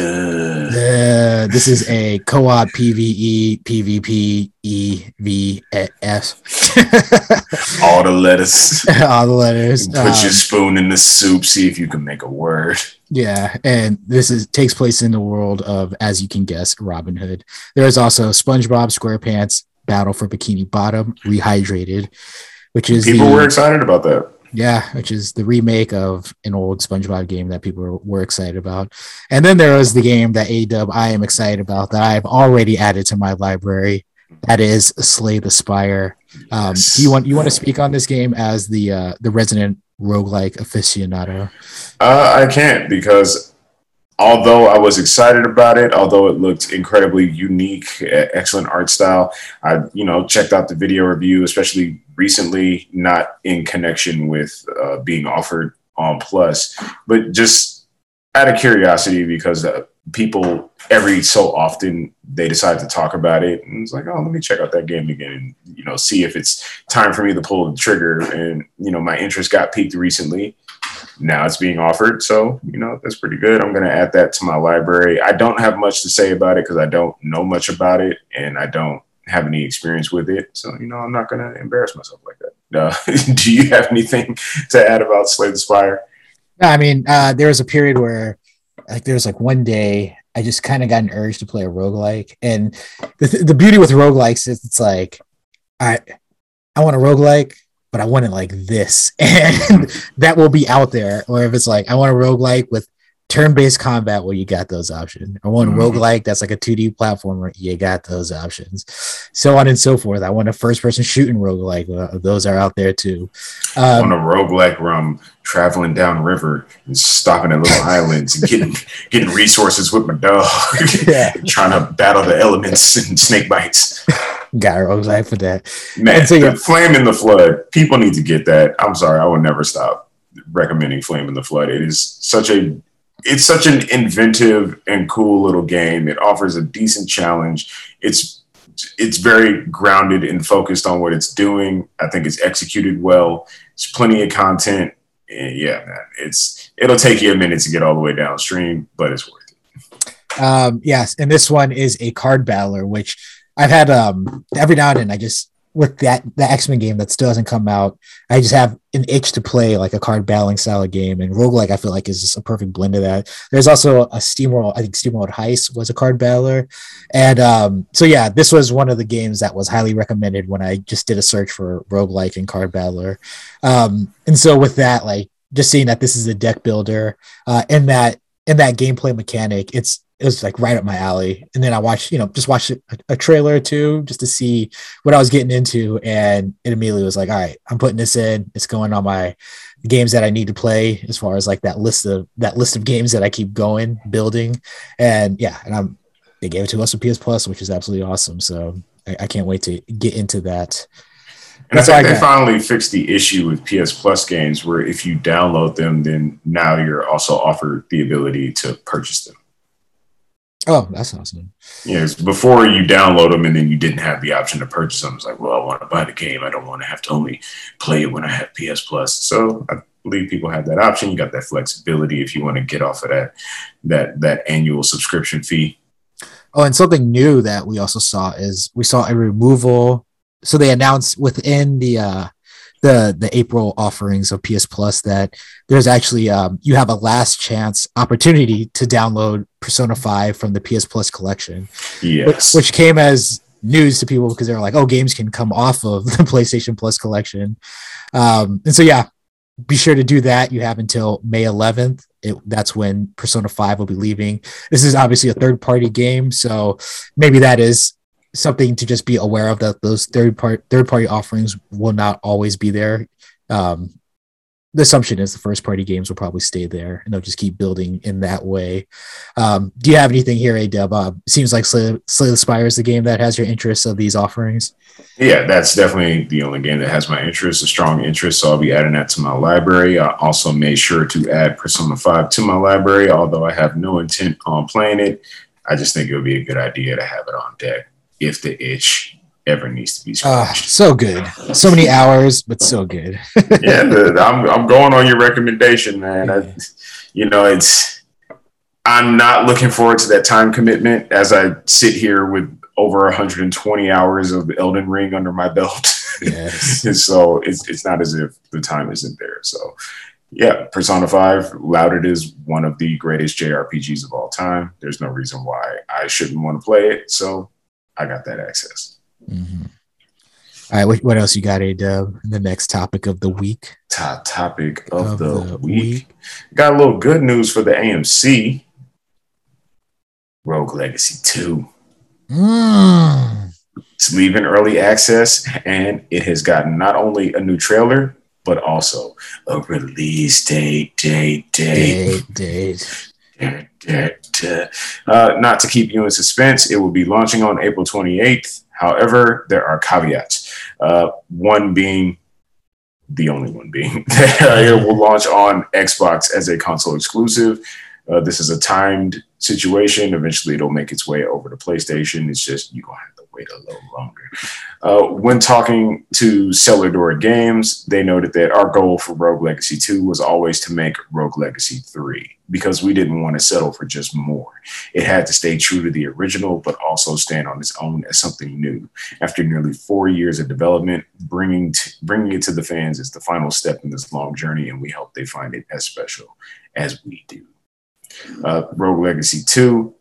Uh, this is a co-op PvE, PvP, E, V, F. all the letters. All the letters. Put your Um, spoon in the soup. See if you can make a word. Yeah, and this is takes place in the world of, as you can guess, Robin Hood. There is also SpongeBob SquarePants Battle for Bikini Bottom Rehydrated, which is People the, were excited about that. yeah, which is the remake of an old SpongeBob game that people were, excited about. And then there was the game that ADub I am excited about that I've already added to my library. That is Slay the Spire. Um, do you want you want to speak on this game as the uh, the resident roguelike aficionado? Uh, I can't because although I was excited about it, although it looked incredibly unique, excellent art style, I you know checked out the video review, especially recently, not in connection with uh, being offered on Plus, but just out of curiosity because uh, people every so often they decide to talk about it and it's like oh let me check out that game again and you know see if it's time for me to pull the trigger. And you know my interest got piqued recently. Now it's being offered so you know that's pretty good. I'm going to add that to my library. I don't have much to say about it because i don't know much about it and i don't have any experience with it. So you know i'm not going to embarrass myself like that. Uh, do you have anything to add about slay the spire? I mean, uh, there was a period where, like, there was like one day I just kind of got an urge to play a roguelike. And the, the beauty with roguelikes is it's like, I, I want a roguelike, but I want it like this. And that will be out there. Or if it's like, I want a roguelike with turn based combat, well, you got those options. I want a Mhm. roguelike that's like a 2D platformer, you got those options. So on and so forth. I want a first person shooting roguelike, uh, those are out there too. Um, on a roguelike where I'm traveling down river and stopping at little islands and getting getting resources with my dog, Yeah. trying to battle the elements and snake bites. got roguelike for that. Man, so, yeah. the Flame in the Flood. People need to get that. I'm sorry, I will never stop recommending Flame in the Flood. It is such a it's such an inventive and cool little game. It offers a decent challenge. It's it's very grounded and focused on what it's doing. I think it's executed well. It's plenty of content. And yeah, man, it's it'll take you a minute to get all the way downstream, but it's worth it. Um, yes, and this one is a card battler, which I've had um every now and then. I just with that the X Men game that still hasn't come out, I just have an itch to play like a card battling style game, and roguelike I feel like is just a perfect blend of that. There's also a Steamworld, I think Steamworld Heist was a card battler, and um, so yeah, this was one of the games that was highly recommended when I just did a search for roguelike and card battler, um, and so with that, like just seeing that this is a deck builder, uh, and that in that gameplay mechanic, it's it was like right up my alley. And then I watched, you know, just watched a, a trailer or two just to see what I was getting into, and it immediately was like, all right, I'm putting this in. It's going on my games that I need to play as far as like that list of that list of games that I keep going building, and yeah, and I'm they gave it to us with PS Plus, which is absolutely awesome. So I, I can't wait to get into that. And That's I think I they finally fixed the issue with PS Plus games where if you download them, then now you're also offered the ability to purchase them. Oh, that's awesome. Yes, before you download them and then you didn't have the option to purchase them. It's like, well, I want to buy the game. I don't want to have to only play it when I have PS Plus. So I believe people have that option. You got that flexibility if you want to get off of that that that annual subscription fee. Oh, and something new that we also saw is we saw a removal. So they announced within the uh the the April offerings of PS Plus that there's actually um, you have a last chance opportunity to download Persona 5 from the PS Plus collection. Yes. Which, which came as news to people because they're like, oh, games can come off of the PlayStation Plus collection. Um, and so yeah, be sure to do that. You have until May 11th. It, that's when Persona 5 will be leaving. This is obviously a third party game, so maybe that is something to just be aware of that those third part third party offerings will not always be there. Um, the assumption is the first party games will probably stay there and they'll just keep building in that way. Um, do you have anything here, Adub? Uh, seems like Slay, Slay the Spire is the game that has your interest of these offerings. Yeah, that's definitely the only game that has my interest, a strong interest. So I'll be adding that to my library. I also made sure to add Persona 5 to my library, although I have no intent on playing it. I just think it would be a good idea to have it on deck if the itch ever needs to be uh, so good. So many hours, but so good. yeah, the, I'm, I'm going on your recommendation, man. I, you know, it's, I'm not looking forward to that time commitment as I sit here with over 120 hours of Elden Ring under my belt. Yes. and so it's, it's not as if the time isn't there. So, yeah, Persona 5, lauded is one of the greatest JRPGs of all time. There's no reason why I shouldn't want to play it. So I got that access. Mm-hmm. All right, what, what else you got, A Dub? The next topic of the week. Top topic of, of the, the week. week. Got a little good news for the AMC. Rogue Legacy 2. Mm. It's leaving early access, and it has gotten not only a new trailer, but also a release date, date, date. Date, date. Uh, not to keep you in suspense, it will be launching on April 28th. However, there are caveats. Uh, one being the only one being that it will launch on Xbox as a console exclusive. Uh, this is a timed situation. Eventually, it'll make its way over to PlayStation. It's just you're gonna have to wait a little longer. Uh, when talking to Cellar Door Games, they noted that our goal for Rogue Legacy 2 was always to make Rogue Legacy 3 because we didn't want to settle for just more. It had to stay true to the original, but also stand on its own as something new. After nearly four years of development, bringing t- bringing it to the fans is the final step in this long journey, and we hope they find it as special as we do. Uh, Rogue Legacy 2,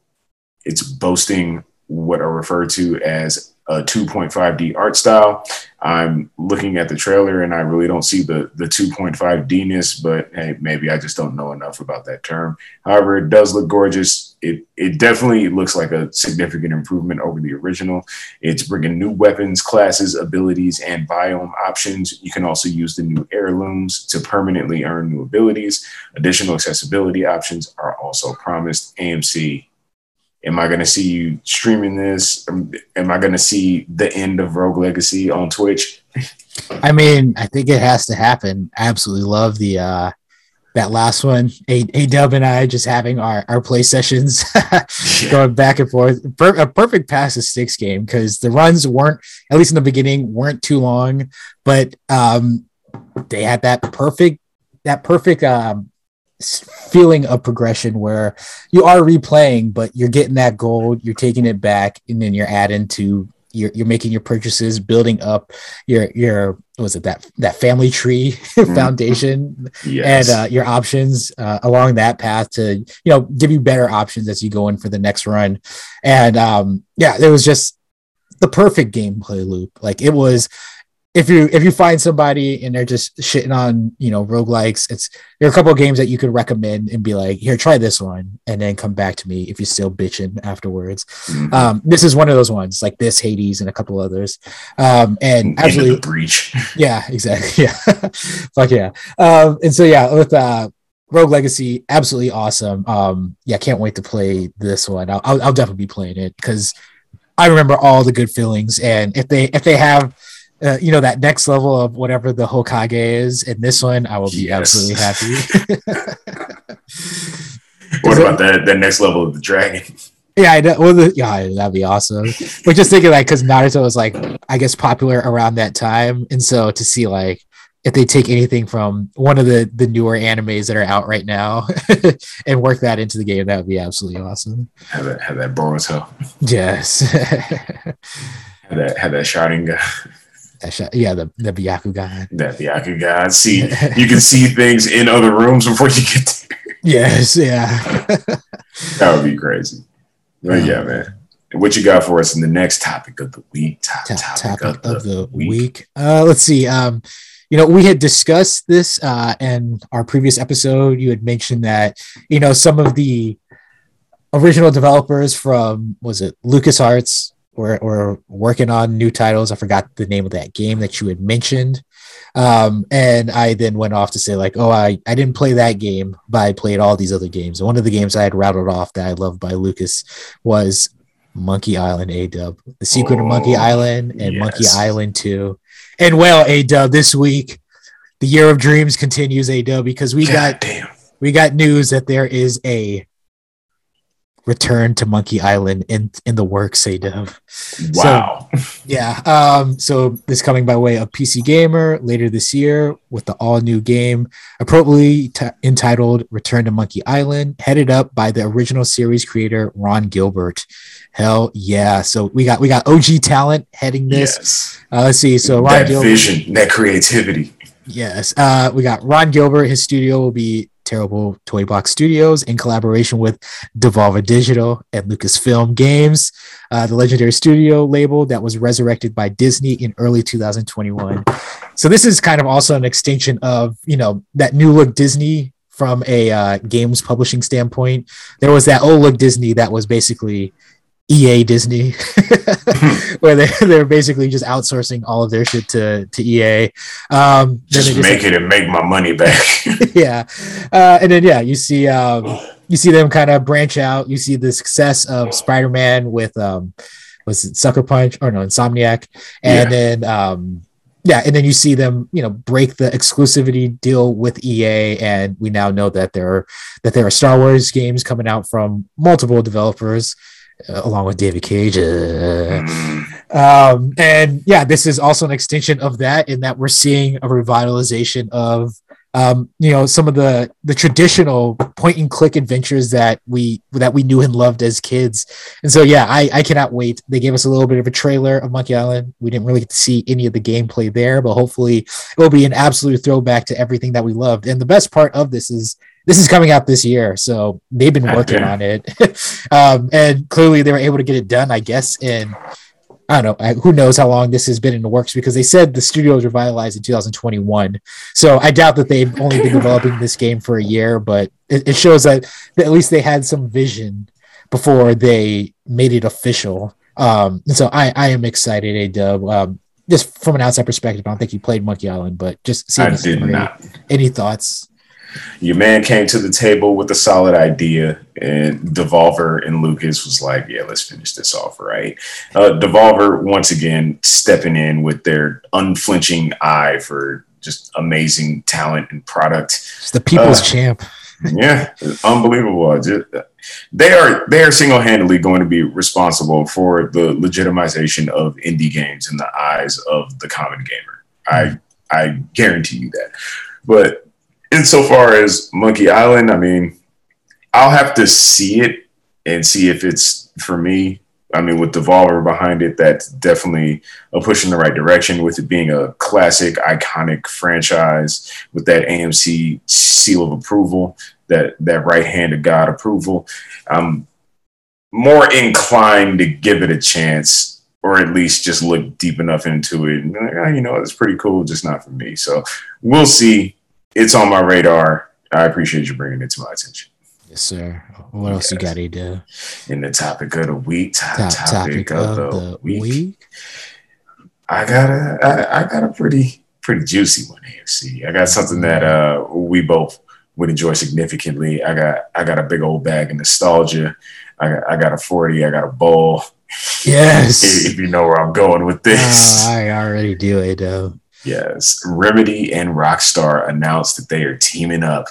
it's boasting what are referred to as a 2.5D art style. I'm looking at the trailer and I really don't see the the 2.5D-ness, but hey, maybe I just don't know enough about that term. However, it does look gorgeous. It it definitely looks like a significant improvement over the original. It's bringing new weapons, classes, abilities, and biome options. You can also use the new heirlooms to permanently earn new abilities. Additional accessibility options are also promised. AMC am I going to see you streaming this? Am I going to see the end of Rogue Legacy on Twitch? I mean, I think it has to happen. Absolutely love the uh that last one. A, a Dub and I just having our, our play sessions going back and forth. Per, a perfect pass to six game because the runs weren't, at least in the beginning, weren't too long, but um they had that perfect that perfect um feeling of progression where you are replaying, but you're getting that gold, you're taking it back, and then you're adding to you're, you're making your purchases, building up your your was it that that family tree mm-hmm. foundation yes. and uh, your options uh, along that path to you know give you better options as you go in for the next run. And um, yeah, it was just the perfect gameplay loop. Like it was if you if you find somebody and they're just shitting on you know roguelikes it's there are a couple of games that you could recommend and be like here try this one and then come back to me if you're still bitching afterwards mm-hmm. um, this is one of those ones like this hades and a couple others um, and absolutely breach yeah exactly yeah fuck yeah um, and so yeah with uh Rogue Legacy, absolutely awesome. Um, yeah, can't wait to play this one. I'll, I'll, I'll definitely be playing it because I remember all the good feelings. And if they if they have uh, you know that next level of whatever the Hokage is in this one, I will be yes. absolutely happy. what about that the next level of the dragon? Yeah, I know. Well, the, yeah, that'd be awesome. But just thinking like, because Naruto was like, I guess popular around that time, and so to see like if they take anything from one of the the newer animes that are out right now and work that into the game, that would be absolutely awesome. Have that, have that Boruto. Yes. have that, have that Sharingan. Yeah, the the Byakugan. That Byakugan. See, you can see things in other rooms before you get there. Yes, yeah. that would be crazy. But yeah, man. What you got for us in the next topic of the week? Top, topic, topic of, of, the, week. week. Uh, let's see. Um, you know, we had discussed this uh, in our previous episode. You had mentioned that you know some of the original developers from was it LucasArts were, were working on new titles. I forgot the name of that game that you had mentioned. Um, and I then went off to say, like, oh, I, I didn't play that game, but I played all these other games. And one of the games I had rattled off that I loved by Lucas was Monkey Island A Dub, The Secret oh, of Monkey Island, and yes. Monkey Island 2. And well, A Dub, this week, the Year of Dreams continues, A Dub, because we God got damn. we got news that there is a return to Monkey Island in in the works, a dev. Wow. So, yeah. Um, so this coming by way of PC Gamer later this year with the all new game, appropriately t- entitled Return to Monkey Island, headed up by the original series creator Ron Gilbert. Hell yeah! So we got we got OG talent heading this. Yes. Uh, let's see. So Ron that Gilbert, vision, that creativity. Yes. Uh, we got Ron Gilbert. His studio will be Terrible Toy Box Studios in collaboration with Devolver Digital and Lucasfilm Games, uh, the legendary studio label that was resurrected by Disney in early 2021. So this is kind of also an extension of you know that new look Disney from a uh, games publishing standpoint. There was that old look Disney that was basically EA Disney, where they they're basically just outsourcing all of their shit to to EA. Um, just, just make it and make my money back. yeah, uh, and then yeah, you see um, you see them kind of branch out. You see the success of Spider Man with um, was it Sucker Punch or no Insomniac, and yeah. then um, yeah, and then you see them, you know, break the exclusivity deal with EA, and we now know that there are that there are Star Wars games coming out from multiple developers along with David Cage. Uh, um, and yeah, this is also an extension of that in that we're seeing a revitalization of um, you know some of the the traditional point and click adventures that we that we knew and loved as kids. And so yeah, I I cannot wait. They gave us a little bit of a trailer of Monkey Island. We didn't really get to see any of the gameplay there, but hopefully it will be an absolute throwback to everything that we loved. And the best part of this is this is coming out this year, so they've been working on it, um, and clearly they were able to get it done. I guess in I don't know who knows how long this has been in the works because they said the studio was revitalized in 2021. So I doubt that they've only been developing this game for a year, but it, it shows that, that, at least they had some vision before they made it official. Um, and so I, I am excited, A Dub. Um, just from an outside perspective, I don't think you played Monkey Island, but just seeing I did not. Any thoughts? Your man came to the table with a solid idea, and Devolver and Lucas was like, "Yeah, let's finish this off, right?" Uh, Devolver once again stepping in with their unflinching eye for just amazing talent and product. It's the people's uh, champ. yeah, unbelievable. Just, they are they are single handedly going to be responsible for the legitimization of indie games in the eyes of the common gamer. I I guarantee you that. But insofar as Monkey Island, I mean, I'll have to see it and see if it's for me. I mean, with Devolver behind it, that's definitely a push in the right direction. With it being a classic, iconic franchise, with that AMC seal of approval, that that right hand of God approval, I'm more inclined to give it a chance, or at least just look deep enough into it. And like, oh, you know, it's pretty cool, just not for me. So we'll see it's on my radar. I appreciate you bringing it to my attention. Yes, sir. What else yes. you got do? In the topic of the week, top, top topic, topic, of, of the, the week. week. I got a, I, I got a pretty, pretty juicy one here. See, I got something that uh, we both would enjoy significantly. I got, I got a big old bag of nostalgia. I got, I got a forty. I got a bowl. Yes. if you know where I'm going with this, uh, I already do it. Yes. Remedy and Rockstar announced that they are teaming up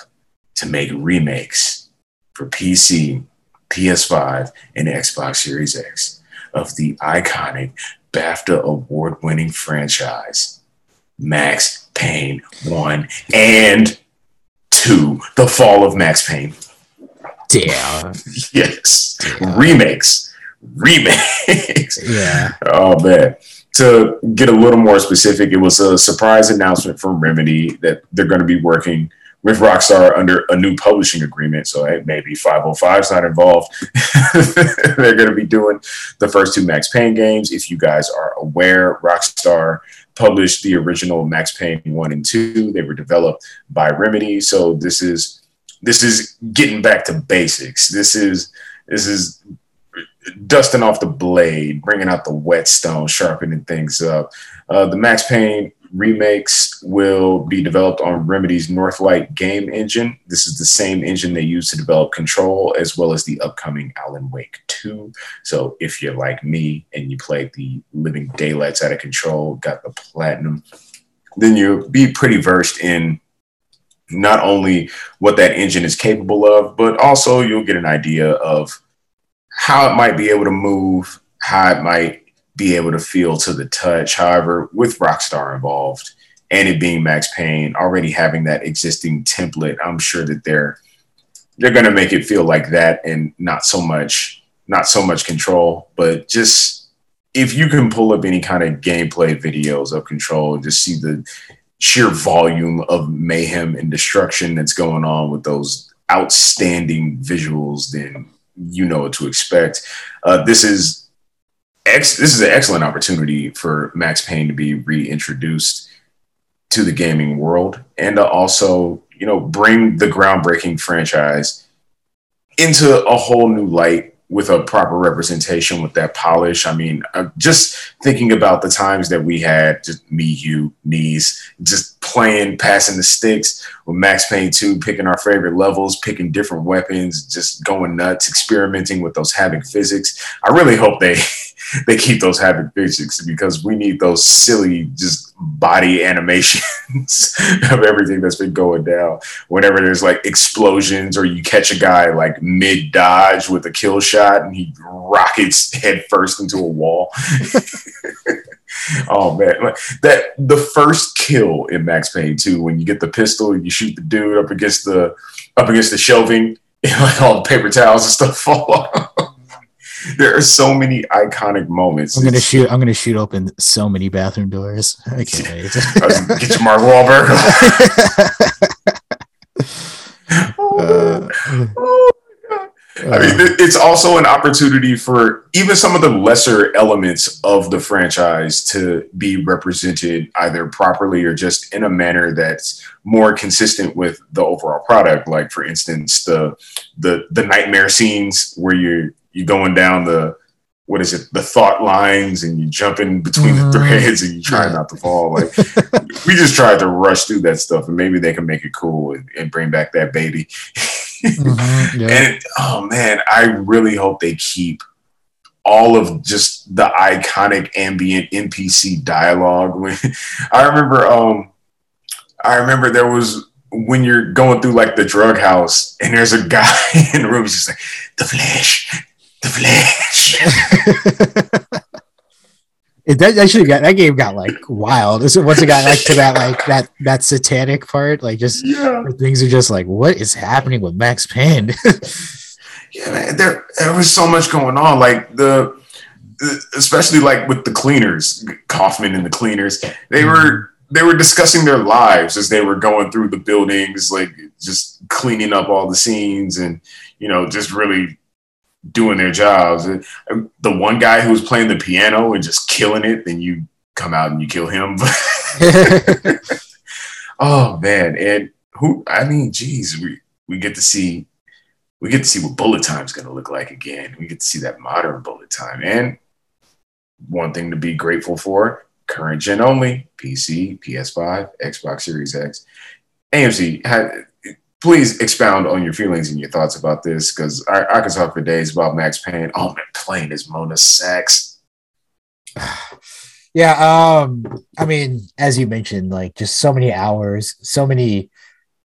to make remakes for PC, PS5, and Xbox Series X of the iconic BAFTA award winning franchise Max Payne 1 and 2 The Fall of Max Payne. Damn. yes. Damn. Remakes. Remakes. Yeah. Oh, man. To get a little more specific, it was a surprise announcement from Remedy that they're going to be working with Rockstar under a new publishing agreement. So hey, maybe 505 is not involved. they're going to be doing the first two Max Payne games. If you guys are aware, Rockstar published the original Max Payne 1 and 2. They were developed by Remedy. So this is this is getting back to basics. This is this is dusting off the blade, bringing out the whetstone, sharpening things up. Uh, the Max Payne remakes will be developed on Remedy's Northlight game engine. This is the same engine they use to develop Control, as well as the upcoming Alan Wake 2. So if you're like me and you played the living daylights out of Control, got the platinum, then you'll be pretty versed in not only what that engine is capable of, but also you'll get an idea of how it might be able to move, how it might be able to feel to the touch. However, with Rockstar involved and it being Max Payne, already having that existing template, I'm sure that they're they're gonna make it feel like that and not so much not so much control, but just if you can pull up any kind of gameplay videos of control and just see the sheer volume of mayhem and destruction that's going on with those outstanding visuals, then you know what to expect. Uh, this is ex- this is an excellent opportunity for Max Payne to be reintroduced to the gaming world and to also you know bring the groundbreaking franchise into a whole new light with a proper representation with that polish. I mean, uh, just thinking about the times that we had, just me, you, knees, just playing, passing the sticks with Max Payne 2, picking our favorite levels, picking different weapons, just going nuts, experimenting with those Havok physics. I really hope they they keep those Havok physics because we need those silly just body animations of everything that's been going down. Whenever there's like explosions or you catch a guy like mid dodge with a kill shot and he rockets head first into a wall. oh man, that the first kill in Max Payne 2 when you get the pistol and you shoot the dude up against the up against the shelving and like all the paper towels and stuff fall off there are so many iconic moments. I'm gonna it's, shoot. I'm gonna shoot open so many bathroom doors. I can't wait. Get your Mark Wahlberg. oh, uh, oh I mean, uh. it's also an opportunity for even some of the lesser elements of the franchise to be represented either properly or just in a manner that's more consistent with the overall product. Like, for instance, the the the nightmare scenes where you're you're going down the what is it the thought lines and you jump in between mm-hmm. the threads and you try not to fall like we just tried to rush through that stuff and maybe they can make it cool and, and bring back that baby mm-hmm. yeah. and oh man i really hope they keep all of just the iconic ambient npc dialogue when i remember um i remember there was when you're going through like the drug house and there's a guy in the room he's just like the flesh the flesh. it that actually got that game got like wild. Once it got like to that like that that satanic part, like just yeah. things are just like, what is happening with Max Payne? yeah, man, there there was so much going on. Like the especially like with the cleaners, Kaufman and the cleaners, they mm-hmm. were they were discussing their lives as they were going through the buildings, like just cleaning up all the scenes and you know just really doing their jobs. Um, the one guy who was playing the piano and just killing it, then you come out and you kill him. oh man, and who? I mean, geez, we we get to see we get to see what bullet time is going to look like again. We get to see that modern bullet time, and one thing to be grateful for: current gen only, PC, PS5, Xbox Series X. AMC had please expound on your feelings and your thoughts about this because I, I could talk for days about Max Payne. Oh man, playing is Mona Sax. yeah, um, I mean, as you mentioned, like just so many hours, so many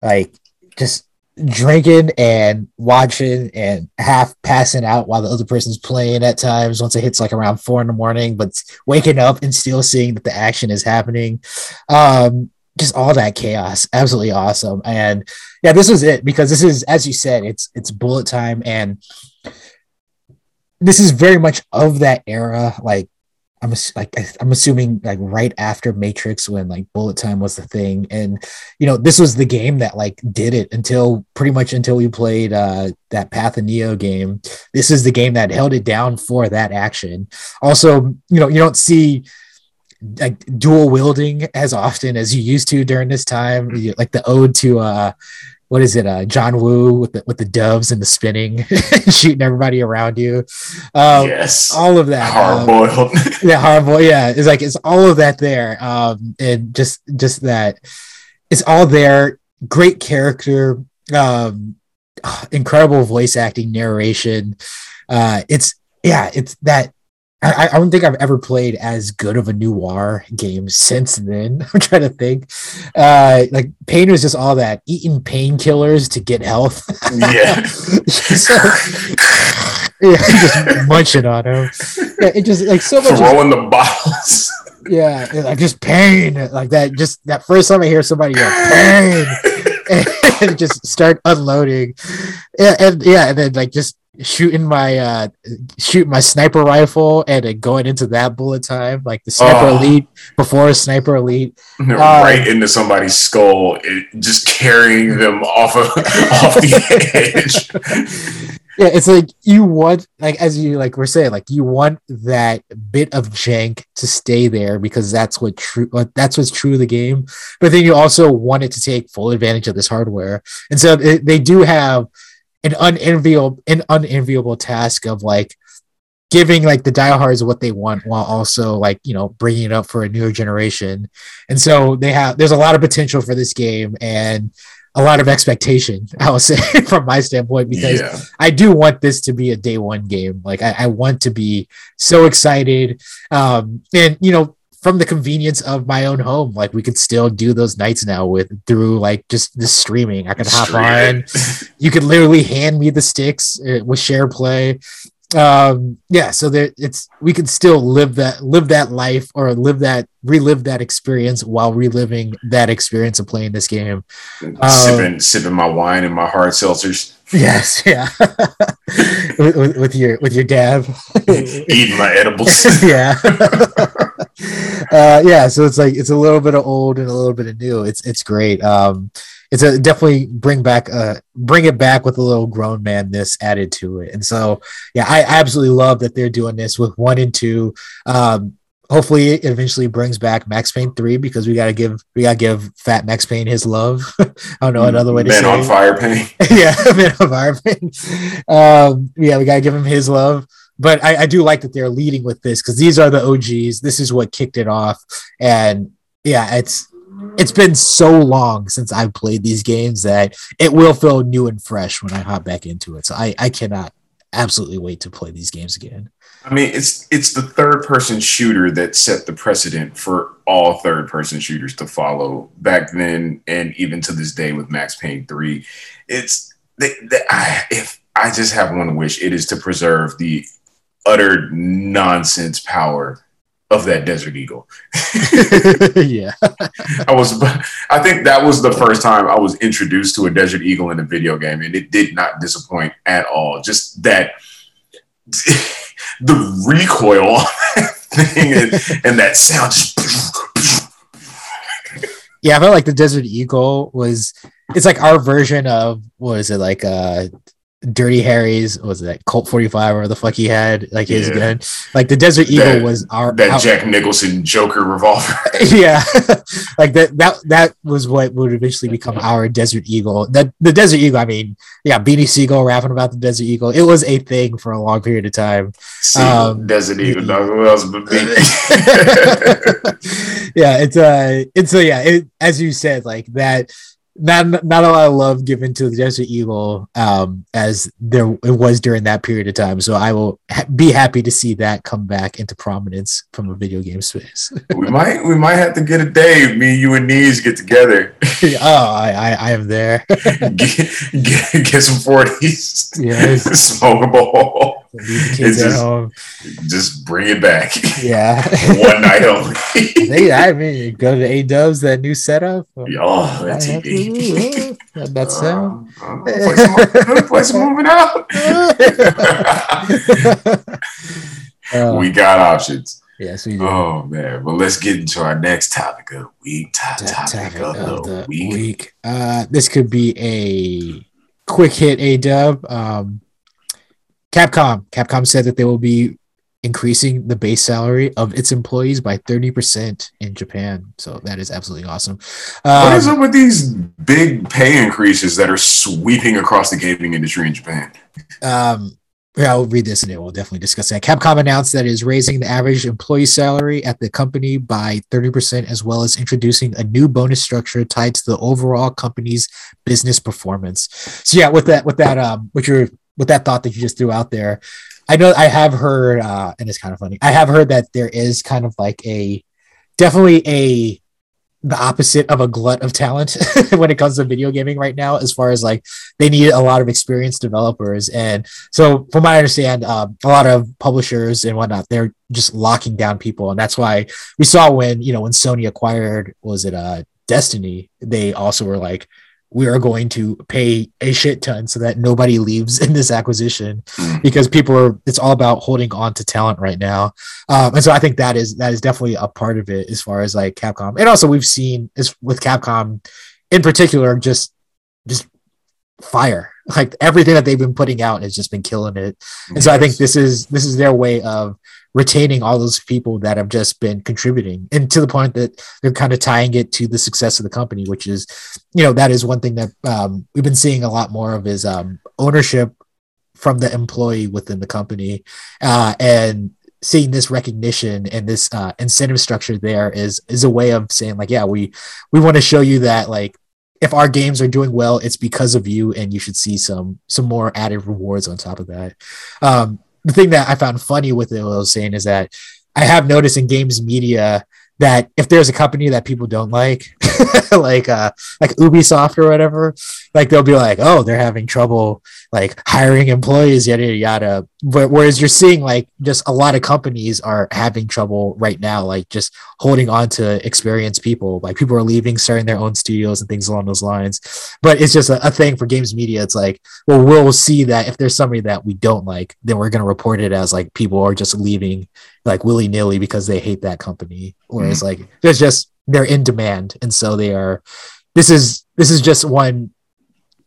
like just drinking and watching and half passing out while the other person's playing at times once it hits like around four in the morning, but waking up and still seeing that the action is happening. Um, just all that chaos. Absolutely awesome. And yeah this was it because this is as you said it's it's bullet time. And this is very much of that era. Like I'm like I'm assuming like right after Matrix when like bullet time was the thing. And you know this was the game that like did it until pretty much until we played uh that Path of Neo game. This is the game that held it down for that action. Also you know you don't see like dual wielding as often as you used to during this time like the ode to uh what is it? Uh, John Woo with the with the doves and the spinning, shooting everybody around you. Um, yes, all of that. Hard boiled. Um, yeah, hard boiled. Yeah, it's like it's all of that there, um, and just just that it's all there. Great character, um, incredible voice acting, narration. Uh, it's yeah, it's that I, I, don't think I've ever played as good of a noir game since then. I'm trying to think. Uh, like pain was just all that eating painkillers to get health. Yeah. so, yeah, just munching on them. Yeah, it just like so much. Throwing the bottles. Yeah, like just pain, like that. Just that first time I hear somebody go pain, and just start unloading, and, and yeah, and then like just shooting my uh shooting my sniper rifle and going into that bullet time like the sniper oh. elite before a sniper elite. Right um, into somebody's skull it, just carrying them off of off the edge. Yeah it's like you want like as you like we're saying like you want that bit of jank to stay there because that's what true that's what's true of the game. But then you also want it to take full advantage of this hardware. And so it, they do have an unenviable an unenviable task of like giving like the diehards what they want while also like you know bringing it up for a newer generation. And so they have there's a lot of potential for this game and a lot of expectation i will say from my standpoint because yeah. i do want this to be a day one game. Like I, I want to be so excited. Um and you know from the convenience of my own home. Like we could still do those nights now with through like just the streaming. I could hop on. you could literally hand me the sticks uh, with share play. Um, yeah, so there it's we could still live that live that life or live that relive that experience while reliving that experience of playing this game. Um, sipping sipping my wine and my hard seltzers. Yes, yeah. with, with, with, your with your dab, eating my edibles. yeah, uh, yeah. So it's like it's a little bit of old and a little bit of new. It's it's great. Um, it's a definitely bring back uh bring it back with a little grown man this added to it. And so yeah, I absolutely love that they're doing this with one and two. Um, hopefully it eventually brings back Max Payne 3 because we gotta give we gotta give Fat Max Payne his love. I don't know another way to man say on fire pain. yeah, man on fire pain. Um, yeah, we gotta give him his love. But I, I do like that they're leading with this because these are the OGs. This is what kicked it off. And yeah, it's it's been so long since I've played these games that it will feel new and fresh when I hop back into it. So I, I cannot absolutely wait to play these games again. I mean, it's it's the third person shooter that set the precedent for all third person shooters to follow back then and even to this day with Max Payne 3. It's they, they, I, if I just have one wish, it is to preserve the utter nonsense power of that Desert Eagle. yeah. I was I think that was the first time I was introduced to a Desert Eagle in a video game and it did not disappoint at all. Just that the recoil thing and, and that sound just yeah, I felt like the Desert Eagle was it's like our version of what is it like uh Dirty Harry's was that Colt 45 or the fuck he had like his yeah. gun. Like the Desert Eagle that, was our that our, Jack Nicholson Joker revolver. yeah. like that that that was what would eventually become our Desert Eagle. That the Desert Eagle, I mean, yeah, Beanie Sigel rapping about the Desert Eagle. It was a thing for a long period of time. um, Desert Eagle, dog. Who else but yeah, it's uh it's uh, yeah, it, as you said, like that not not a lot of love given to the Desert Eagle um, as there it was during that period of time. So I will ha- be happy to see that come back into prominence from a video game space. we might we might have to get a day. Me, you, and Knees get together. oh, I, I, I am there. get, get, get some forties. Yeah, smoke a bowl. Just, just bring it back. Yeah, one night only. they, I mean, go to Adub's that new setup. Oh, that's that sound. Uh, play some moving out. Uh, we got options. Yes, we do. Oh man. Well, let's get into our next topic of the week. Top Ta- topic, of, the, week. Uh, this could be a quick hit. Adub. Um, Capcom. Capcom said that they will be increasing the base salary of its employees by thirty percent in Japan. So that is absolutely awesome. what is Um, up with these big pay increases that are sweeping across the gaming industry in Japan? um, yeah, I'll read this and it will definitely discuss that. Capcom announced that it is raising the average employee salary at the company by 30%, as well as introducing a new bonus structure tied to the overall company's business performance. So yeah, with that, with that, um, with your with that thought that you just threw out there, I know I have heard, uh, and it's kind of funny. I have heard that there is kind of like a definitely a the opposite of a glut of talent when it comes to video gaming right now, as far as like they need a lot of experienced developers. And so, from my understand, um, a lot of publishers and whatnot, they're just locking down people. And that's why we saw when, you know, when Sony acquired, was it uh, Destiny, they also were like, we are going to pay a shit ton so that nobody leaves in this acquisition Mm. because people are it's all about holding on to talent right now. Um, and so i think that is that is definitely a part of it as far as like capcom. And also we've seen is with capcom in particular just just fire. Like everything that they've been putting out has just been killing it. And so i think this is this is their way of retaining all those people that have just been contributing and to the point that they're kind of tying it to the success of the company which is you know that is one thing that um, we've been seeing a lot more of is um, ownership from the employee within the company uh, and seeing this recognition and this uh, incentive structure there is is a way of saying like yeah we we want to show you that like if our games are doing well it's because of you and you should see some some more added rewards on top of that. Um, the thing that i found funny with it what i was saying is that i have noticed in games media that if there's a company that people don't like like uh like ubisoft or whatever like they'll be like oh they're having trouble like hiring employees yada yada yada. Where- whereas you're seeing like just a lot of companies are having trouble right now like just holding on to experienced people. Like people are leaving starting their own studios and things along those lines. But it's just a, a thing for games media. It's like well we'll see that if there's somebody that we don't like then we're to report it as like people are just leaving like willy-nilly because they hate that company. Whereas like there's just they're in demand. And so they are this is this is just one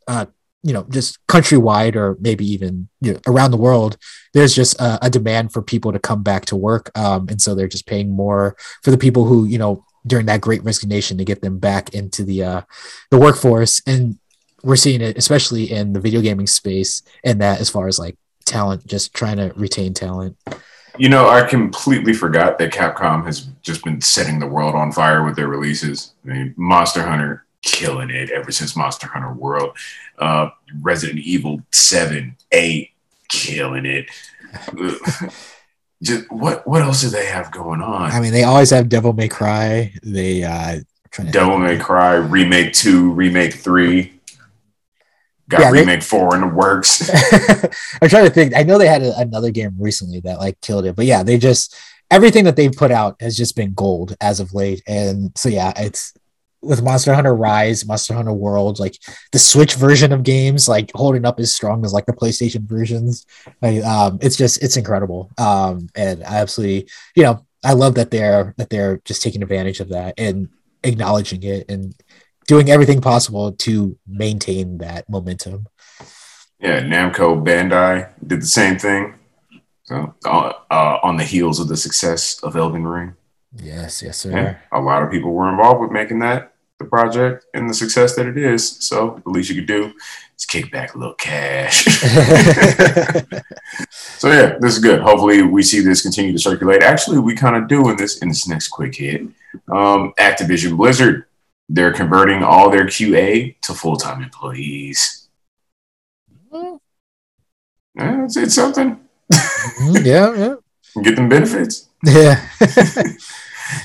uh you know just countrywide or maybe even you know, around the world there's just a, a demand for people to come back to work. Um and so they're just paying more for the people who you know during that great resignation to get them back into the uh the workforce. And we're seeing it especially in the video gaming space and that as far as like talent just trying to retain talent You know, I completely forgot that Capcom has just been setting the world on fire with their releases. I mean, Monster Hunter killing it ever since Monster Hunter World. Uh, Resident Evil 7, 8 killing it. just what what else do they have going on? I mean, they always have Devil May Cry. They uh trying to Devil May Cry remake 2, remake 3. Got Yeah, they- remake 4 in the works. I'm trying to think. I know they had a, another game recently that like killed it, but yeah, they just everything that they've put out has just been gold as of late. And so yeah, it's with Monster Hunter Rise, Monster Hunter World, like the Switch version of games, like holding up as strong as like the PlayStation versions. Like, um, it's just it's incredible. Um, and I absolutely, you know, I love that they're that they're just taking advantage of that and acknowledging it and doing everything possible to maintain that momentum. Yeah, Namco Bandai did the same thing. So, uh, uh, on the heels of the success of Elden Ring, Yes, yes, sir. yeah, a lot of people were involved with making that the project and the success that it is. So, the least you could do is kick back a little cash. so, yeah, this is good. Hopefully, we see this continue to circulate. Actually, we kind of do in this in this next quick hit. Um, Activision Blizzard, they're converting all their QA to full time employees. Yeah, it's, it's something. Mhm, yeah, yeah. Get them benefits. Yeah.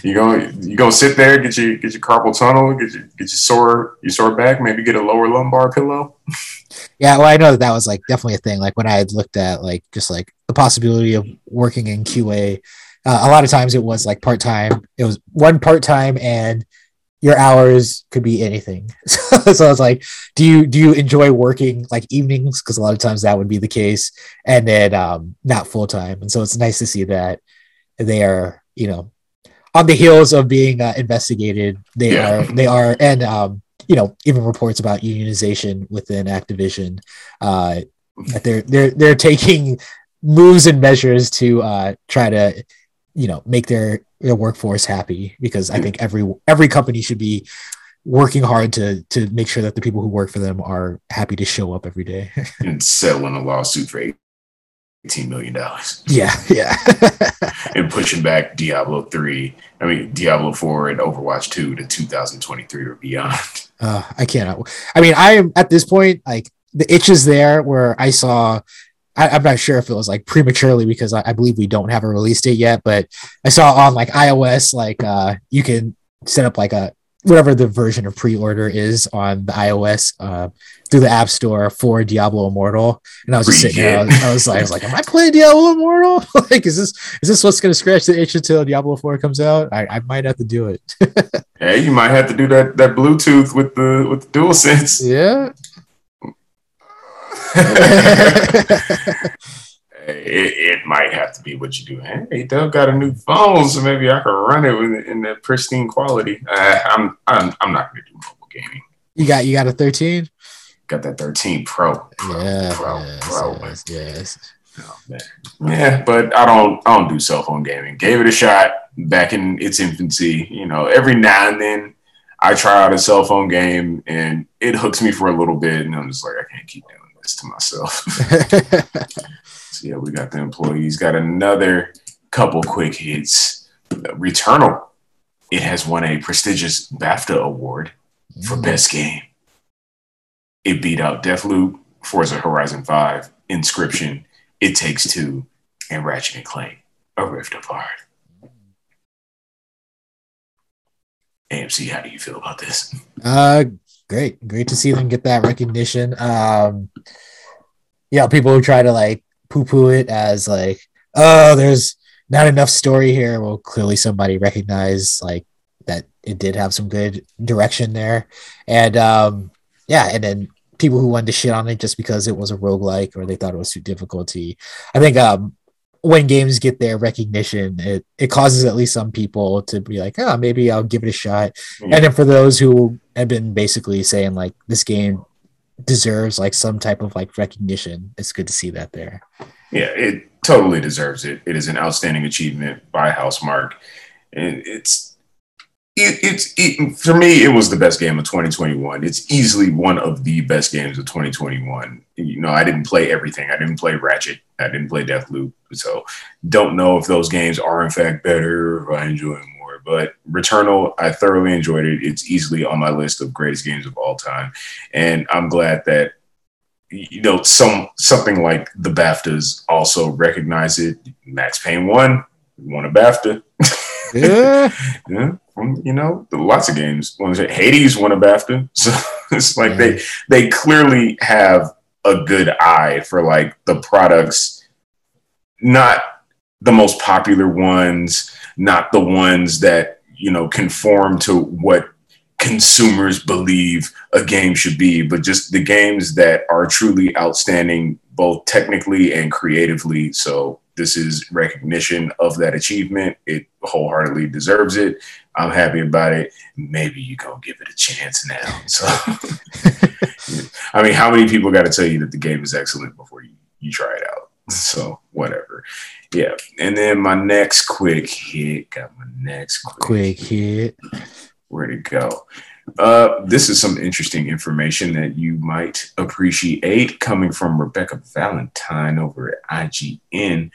You go, you go sit there, get your get your carpal tunnel, get your get your sore your sore back, maybe get a lower lumbar pillow. yeah, well, I know that that was like definitely a thing. Like when I had looked at like just like the possibility of working in QA, uh, a lot of times it was like part time. It was one part time, and your hours could be anything. so I was like, do you do you enjoy working like evenings? Because a lot of times that would be the case, and then um, not full time. And so it's nice to see that they are you know, on the heels of being uh, investigated, they Yeah. are they are and um, you know even reports about unionization within Activision. Uh, that they're they're they're taking moves and measures to uh, try to you know make their their workforce happy because I think every every company should be working hard to to make sure that the people who work for them are happy to show up every day. and settling a lawsuit for eighteen million dollars yeah, yeah. and pushing back Diablo three. I mean Diablo four and Overwatch two to two thousand twenty three or beyond. uh, I cannot. I mean, I am at this point like the itch is there where I saw. I, I'm not sure if it was like prematurely because I, I believe we don't have a release date yet, but I saw on like iOS like uh you can set up like a whatever the version of pre-order is on the iOS uh through the App Store for Diablo Immortal, and I was just sitting there. I was, I was like, I was like, am I playing Diablo Immortal? like, is this is this what's gonna scratch the itch until Diablo Four comes out? I, I might have to do it. Hey, you might have to do that that Bluetooth with the with the DualSense. yeah. It, it might have to be what you do. Hey, Doug got a new phone, so maybe I can run it with in that pristine quality. Uh, I'm I'm I'm not going to do mobile gaming. You got you got a 13? Got that 13 Pro. Pro, Yeah, Pro, yes, Pro. yes, yes. Oh. Yeah, but I don't I don't do cell phone gaming. Gave it a shot back in its infancy. You know, every now and then I try out a cell phone game and it hooks me for a little bit, and I'm just like, I can't keep doing this to myself. So yeah, we got the employees. Got another couple quick hits. Returnal. It has won a prestigious BAFTA award for best game. It beat out Deathloop, Forza Horizon 5, Inscryption, It Takes Two, and Ratchet and Clank, A Rift Apart. AMC, how do you feel about this? Uh, great, great to see them get that recognition. Um, yeah, people who try to like poo-poo it as like, oh, there's not enough story here. Well, clearly somebody recognized like that it did have some good direction there, and um, yeah, and then people who wanted to shit on it just because it was a roguelike or they thought it was too difficulty. I think um when games get their recognition, it it causes at least some people to be like, oh, maybe I'll give it a shot. And then for those who have been basically saying like this game deserves like some type of like recognition, it's good to see that there. Yeah, it totally deserves it. It is an outstanding achievement by Housemarque, and it's it, it's it, for me. It was the best game of 2021. It's easily one of the best games of 2021. You know, I didn't play everything. I didn't play Ratchet. I didn't play Deathloop. So don't know if those games are in fact better if I enjoy them. But Returnal, I thoroughly enjoyed it. It's easily on my list of greatest games of all time, and I'm glad that you know, some something like the BAFTAs also recognize it. Max Payne won, won a BAFTA. Yeah. yeah, you know, lots of games. What was it? Hades won a BAFTA. So it's like they they clearly have a good eye for like the products, not the most popular ones, not the ones that you know conform to what consumers believe a game should be, but just the games that are truly outstanding, both technically and creatively. So this is recognition of that achievement. It wholeheartedly deserves it. I'm happy about it. Maybe you gonna give it a chance now. So, I mean, how many people got to tell you that the game is excellent before you you try it out? So whatever. Yeah. And then my next quick hit. Got my next quick, Quick hit. where to go. Uh, this is some interesting information that you might appreciate coming from Rebecca Valentine over at IGN.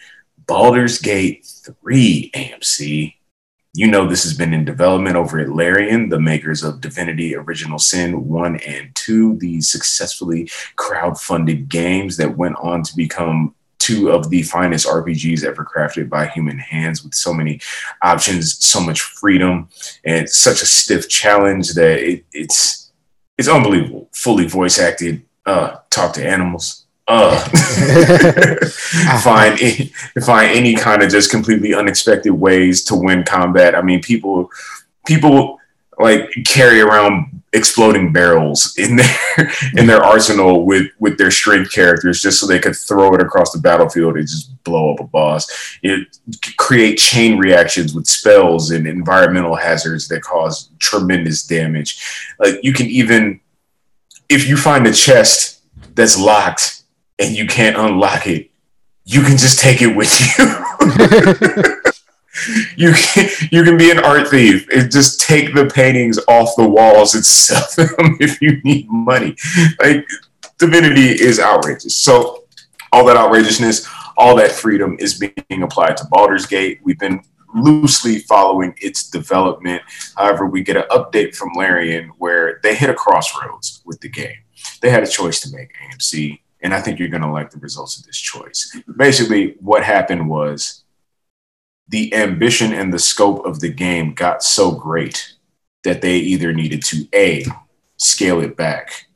Baldur's Gate 3 AMC. You know this has been in development over at Larian, the makers of Divinity Original Sin 1 and 2, the successfully crowd-funded games that went on to become two of the finest RPGs ever crafted by human hands with so many options, so much freedom, and such a stiff challenge that it, it's it's unbelievable. Fully voice acted, uh, talk to animals, uh, find any, find any kind of just completely unexpected ways to win combat. I mean, people people like carry around exploding barrels in their in their arsenal with with their strength characters just so they could throw it across the battlefield and just blow up a boss. You create chain reactions with spells and environmental hazards that cause tremendous damage. Like you can even, if you find a chest that's locked and you can't unlock it, you can just take it with you. you can you can be an art thief and just take the paintings off the walls and sell them if you need money. Like divinity is outrageous. So all that outrageousness, all that freedom is being applied to Baldur's Gate. We've been loosely following its development. However, we get an update from Larian where they hit a crossroads with the game. They had a choice to make, AMC, and I think you're going to like the results of this choice. Basically, what happened was the ambition and the scope of the game got so great that they either needed to A, scale it back,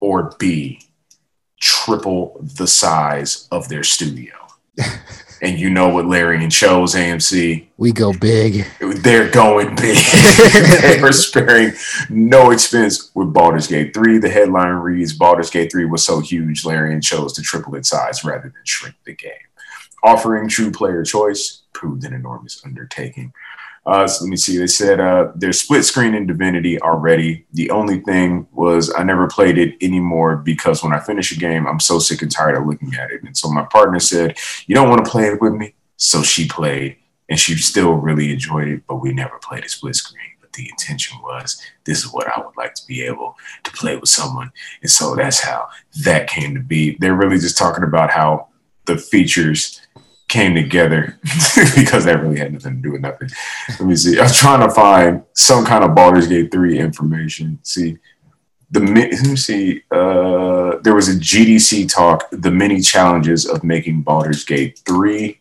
or B, triple the size of their studio. and you know what Larian chose, AMC. We go big. They're going big. they are sparing no expense with Baldur's Gate 3. The headline reads Baldur's Gate 3 was so huge, Larian chose to triple its size rather than shrink the game. Offering true player choice proved an enormous undertaking. Uh, so let me see. They said uh, they're split screen in Divinity already. The only thing was I never played it anymore because when I finish a game, I'm so sick and tired of looking at it. And so my partner said, "You don't want to play it with me," so she played, and she still really enjoyed it. But we never played a split screen. But the intention was, this is what I would like to be able to play with someone, and so that's how that came to be. They're really just talking about how the features came together because that really had nothing to do with nothing. Let me see. I was trying to find some kind of Baldur's Gate 3 information. See, the let me see. Uh, there was a GDC talk, the many challenges of making Baldur's Gate 3.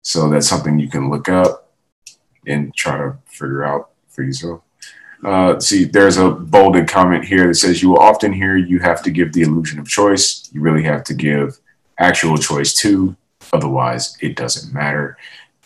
So that's something you can look up and try to figure out for yourself. Uh, see, there's a bolded comment here that says you will often hear you have to give the illusion of choice. You really have to give actual choice too Otherwise, it doesn't matter.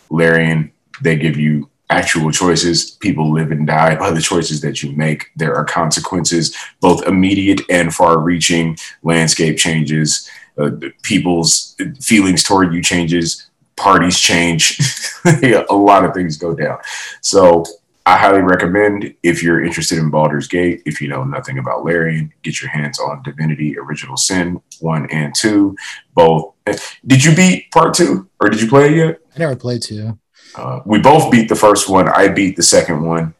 Larian, they give you actual choices. People live and die by the choices that you make. There are consequences, both immediate and far reaching landscape changes. Uh, people's feelings toward you changes, parties change. a lot of things go down. So I highly recommend if you're interested in Baldur's Gate, if you know nothing about Larian, get your hands on Divinity Original Sin 1 and 2. Both. Did you beat part 2 or did you play it yet? I never played 2. Uh, we both beat the first one. I beat the second one.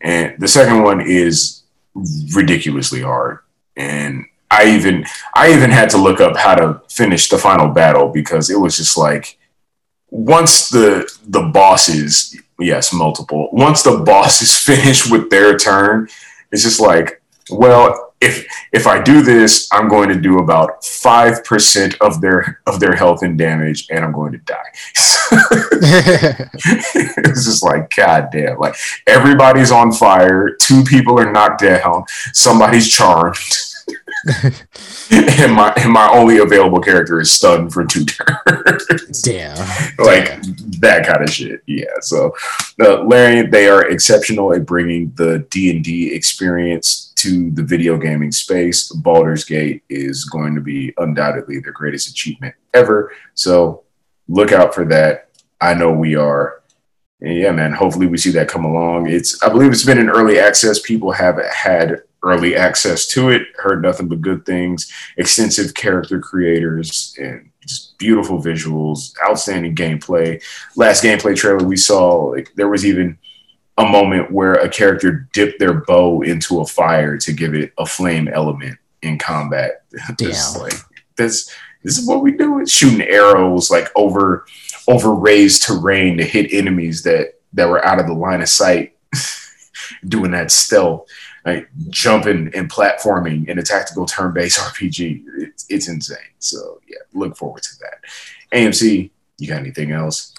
And the second one is ridiculously hard. And I even I even had to look up how to finish the final battle because it was just like once the the bosses yes, multiple. Once the boss is finished with their turn, it's just like, well, if if I do this, I'm going to do about five percent of their of their health and damage, and I'm going to die. it's just like, god damn! Like everybody's on fire, two people are knocked down, somebody's charmed. and my and my only available character is stunned for two turns. Damn. like Damn. that kind of shit. Yeah. So, uh, Larry, they are exceptional at bringing the D and D experience to the video gaming space. Baldur's Gate is going to be undoubtedly their greatest achievement ever. So, look out for that. I know we are. Yeah, man. Hopefully, we see that come along. It's I believe it's been in early access. People have had early access to it. Heard nothing but good things. Extensive character creators and just beautiful visuals, outstanding gameplay. Last gameplay trailer we saw, like there was even a moment where a character dipped their bow into a fire to give it a flame element in combat. this like this this is what we do. Shooting arrows like over over raised terrain to hit enemies that that were out of the line of sight. doing that stealth like jumping and platforming in a tactical turn-based RPG. It's, it's insane. So yeah, look forward to that. AMC, you got anything else?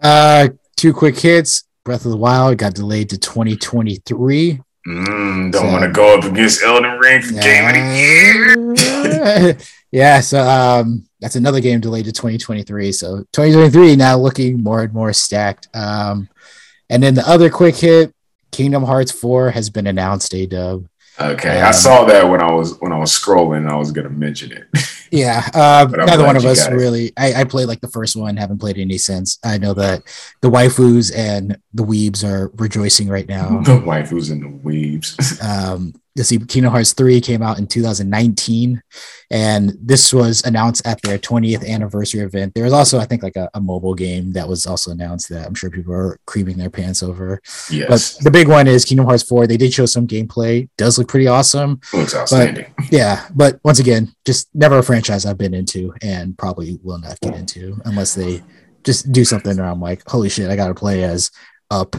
Uh, two quick hits. Breath of the Wild got delayed to 2023. Mm, don't so, want to go up against Elden Ring for game of the year. yeah, so um, that's another game delayed to 2023. So 2023 now looking more and more stacked. Um, and then the other quick hit, Kingdom Hearts 4 has been announced, Adub. Okay, um, I saw that when I was when I was scrolling. I was gonna mention it. Yeah, uh, neither one of us really. I, I played like the first one, haven't played any since. I know that the waifus and the weebs are rejoicing right now. The waifus and the weebs. um, you see, Kingdom Hearts 3 came out in 2019, and this was announced at their 20th anniversary event. There was also, I think, like a, a mobile game that was also announced that I'm sure people are creaming their pants over. Yes. But the big one is Kingdom Hearts 4. They did show some gameplay, does look pretty awesome. Looks outstanding. But, yeah, but once again, just never a franchise I've been into and probably will not get into unless they just do something where I'm like, holy shit, I got to play as Up,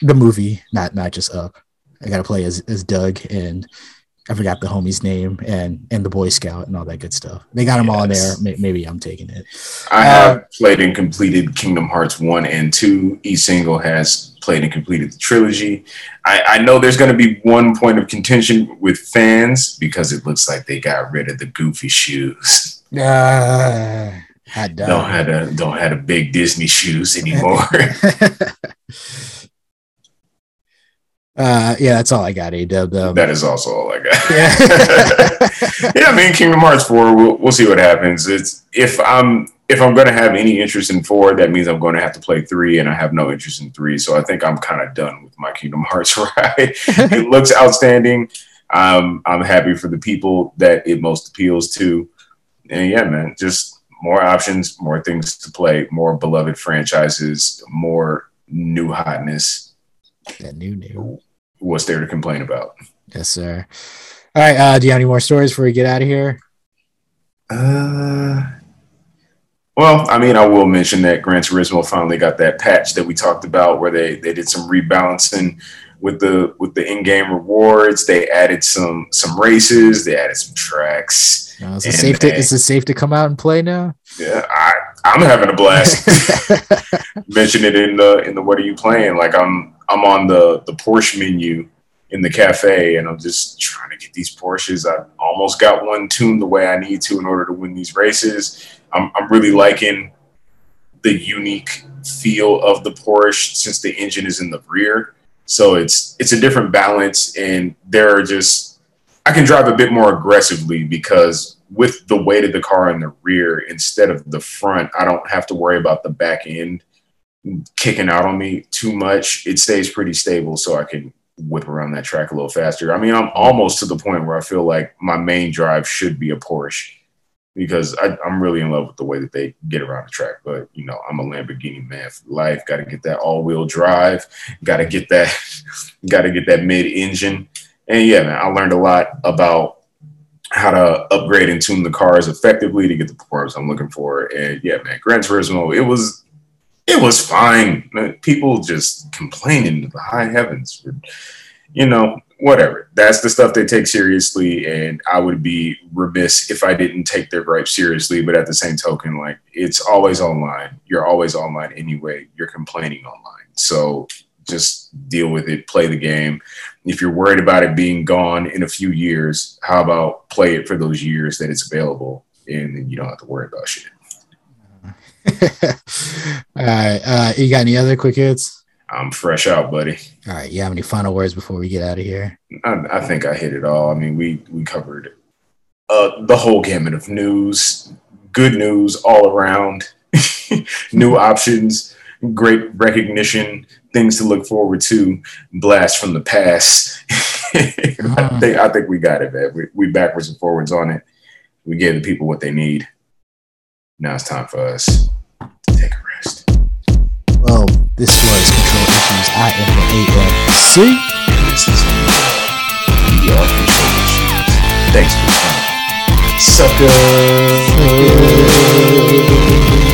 the movie, not not just Up. I got to play as, as Dug and I forgot the homie's name and and the Boy Scout and all that good stuff. They got them yes. all in there. Maybe I'm taking it. I have uh, played and completed Kingdom Hearts one and two. E single has played and completed the trilogy. I, I know there's going to be one point of contention with fans because it looks like they got rid of the goofy shoes. Uh, don't have a don't have a big Disney shoes anymore. Uh, yeah, that's all I got. Adub. Um, that is also all I got. Yeah, yeah. I mean, Kingdom Hearts four. We'll, we'll see what happens. It's if I'm if I'm going to have any interest in four, that means I'm going to have to play three, and I have no interest in three. So I think I'm kind of done with my Kingdom Hearts ride. it looks outstanding. Um, I'm happy for the people that it most appeals to, and yeah, man, just more options, more things to play, more beloved franchises, more new hotness. That new new what's there to complain about? Yes, sir. All right. Uh, do you have any more stories before we get out of here? Uh, well, I mean, I will mention that Gran Turismo finally got that patch that we talked about, where they they did some rebalancing with the with the in-game rewards. They added some some races. They added some tracks. No, is it safe to is it safe to come out and play now? Yeah, I I'm having a blast. Mention it in the in the what are you playing? Like I'm I'm on the the Porsche menu in the cafe and I'm just trying to get these Porsches. I almost got one tuned the way I need to in order to win these races. I'm I'm really liking the unique feel of the Porsche since the engine is in the rear. So it's it's a different balance and there are just I can drive a bit more aggressively because with the weight of the car in the rear instead of the front, I don't have to worry about the back end kicking out on me too much. It stays pretty stable, so I can whip around that track a little faster. I mean, I'm almost to the point where I feel like my main drive should be a Porsche because I, am really in love with the way that they get around the track. But you know, I'm a Lamborghini man for life. Got to get that all-wheel drive. Got to get that. Got to get that mid-engine. And yeah, man, I learned a lot about how to upgrade and tune the cars effectively to get the performance I'm looking for. And yeah, man, Gran Turismo, it was it was fine. People just complaining to the high heavens you know, whatever. That's the stuff they take seriously, and I would be remiss if I didn't take their gripe seriously. But at the same token, like it's always online. You're always online anyway. You're complaining online, so just deal with it. Play the game. If you're worried about it being gone in a few years, how about play it for those years that it's available, and then you don't have to worry about shit. All right. Uh, you got any other quick hits? I'm fresh out, buddy. All right. You have any final words before we get out of here? I, I think I hit it all. I mean, we we covered uh, the whole gamut of news, good news all around, new options, great recognition, things to look forward to, blast from the past. mm. I think I think we got it, man. We, we backwards and forwards on it. We gave the people what they need. Now it's time for us this was Control Issues. I am the AMC. This is we are Control Issues. Thanks for coming. Sucker. Sucker.